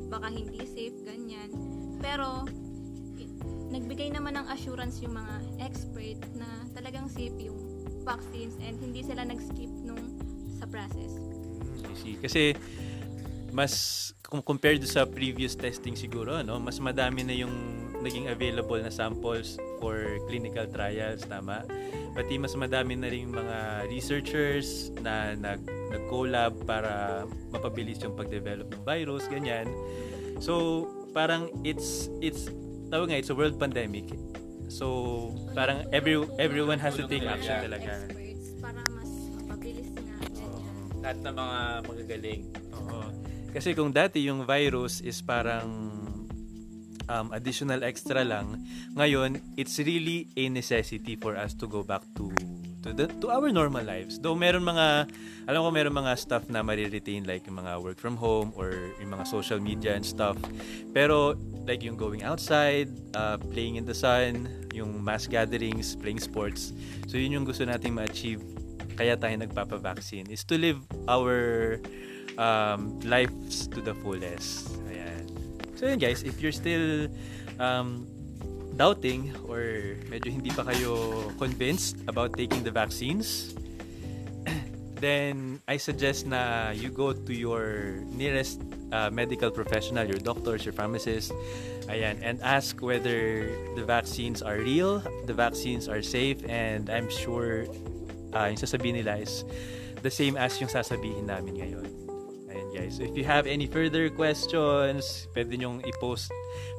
baka hindi safe, ganyan. Pero nagbigay naman ng assurance yung mga expert na talagang safe yung vaccines and hindi sila nag-skip nung sa process. I see. Kasi mas kung compared sa previous testing siguro ano mas madami na yung naging available na samples for clinical trials tama pati mas madami na rin mga researchers na nag nag-collab para mapabilis yung pag-develop ng virus ganyan so parang it's it's tawag nga it's a world pandemic so parang every everyone has to take action talaga experts para mas mapabilis nga. ganyan. Lahat ng mga magagaling. Oo. Kasi kung dati yung virus is parang um, additional extra lang, ngayon it's really a necessity for us to go back to to the, to our normal lives. Though meron mga alam ko meron mga stuff na mariretain like yung mga work from home or yung mga social media and stuff. Pero like yung going outside, uh, playing in the sun, yung mass gatherings, playing sports. So yun yung gusto nating ma-achieve kaya tayo nagpapa-vaccine is to live our um, lives to the fullest. Ayan. So yun guys, if you're still um, doubting or medyo hindi pa kayo convinced about taking the vaccines, then I suggest na you go to your nearest uh, medical professional, your doctors, your pharmacists, ayan, and ask whether the vaccines are real, the vaccines are safe, and I'm sure uh, yung sasabihin nila is the same as yung sasabihin namin ngayon. Guys. So if you have any further questions, pwede nyong i-post,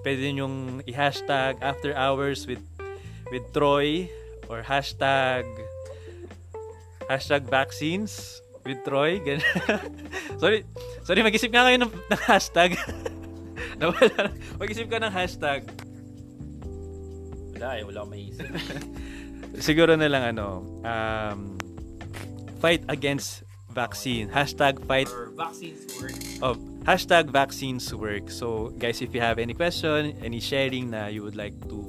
pwede nyong i-hashtag after hours with with Troy or hashtag hashtag vaccines with Troy. Ganun. sorry, sorry, mag-isip nga kayo ng, ng hashtag. Nawala. Mag-isip ka ng hashtag. Wala eh, wala akong maisip. Siguro na lang ano, um, fight against vaccine. Hashtag fight Or vaccines work. of hashtag vaccines work. So guys, if you have any question, any sharing na you would like to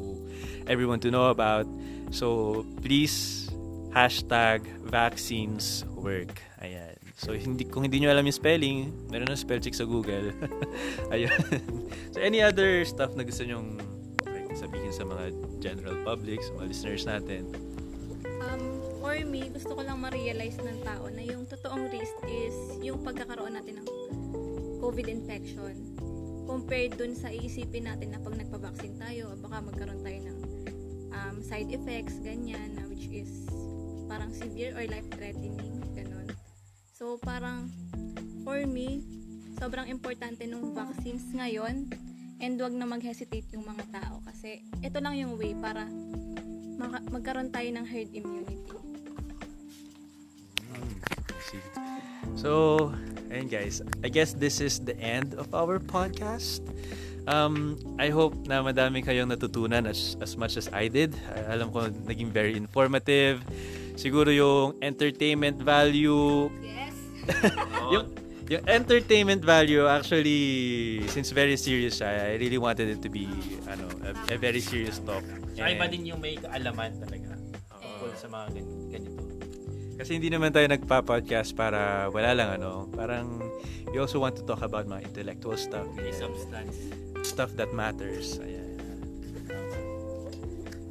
everyone to know about, so please hashtag vaccines work. Ayan. So hindi kung hindi nyo alam yung spelling, meron na spell check sa Google. Ayun. so any other stuff na gusto nyong like, sabihin sa mga general public, sa mga listeners natin? For me, gusto ko lang ma-realize ng tao na yung totoong risk is yung pagkakaroon natin ng COVID infection compared dun sa iisipin natin na pag nagpa-vaccine tayo, baka magkaroon tayo ng um, side effects, ganyan, na which is parang severe or life-threatening, ganun. So, parang for me, sobrang importante nung vaccines ngayon and wag na mag-hesitate yung mga tao kasi ito lang yung way para magkaroon tayo ng herd immunity. See. So, ayun guys, I guess this is the end of our podcast. Um, I hope na madami kayong natutunan as, as much as I did. I- alam ko naging very informative. Siguro yung entertainment value, Yes. yung, yung entertainment value actually, since very serious siya, I really wanted it to be ano, a, a very serious talk. Tsaka iba din yung may kaalaman talaga. Tungkol sa mga gan- ganito. Kasi hindi naman tayo nagpa-podcast para wala lang ano. Parang we also want to talk about mga intellectual stuff. May yeah. substance. Stuff that matters. Ayan.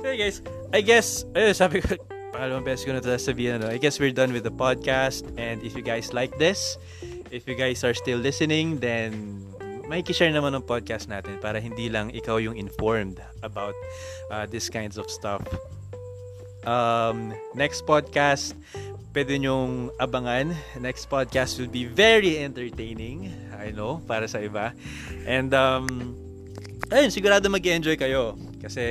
Okay guys, I guess, ayun, sabi ko, pangalawang beses ko na ito sabihin, ano, I guess we're done with the podcast. And if you guys like this, if you guys are still listening, then may share naman ng podcast natin para hindi lang ikaw yung informed about uh, these kinds of stuff. Um, next podcast, pwede nyong abangan. Next podcast will be very entertaining. I know, para sa iba. And, um, ayun, sigurado mag enjoy kayo. Kasi,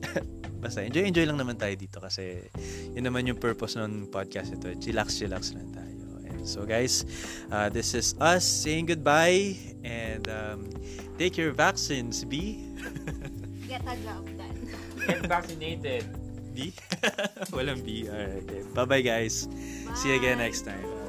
basta enjoy-enjoy lang naman tayo dito kasi yun naman yung purpose ng podcast ito. Chillax-chillax lang tayo. And so guys, uh, this is us saying goodbye and um, take your vaccines, B. Get a job done. Get vaccinated. B? Walang B. Alright. Okay. Bye-bye guys. See you again Bye. next time.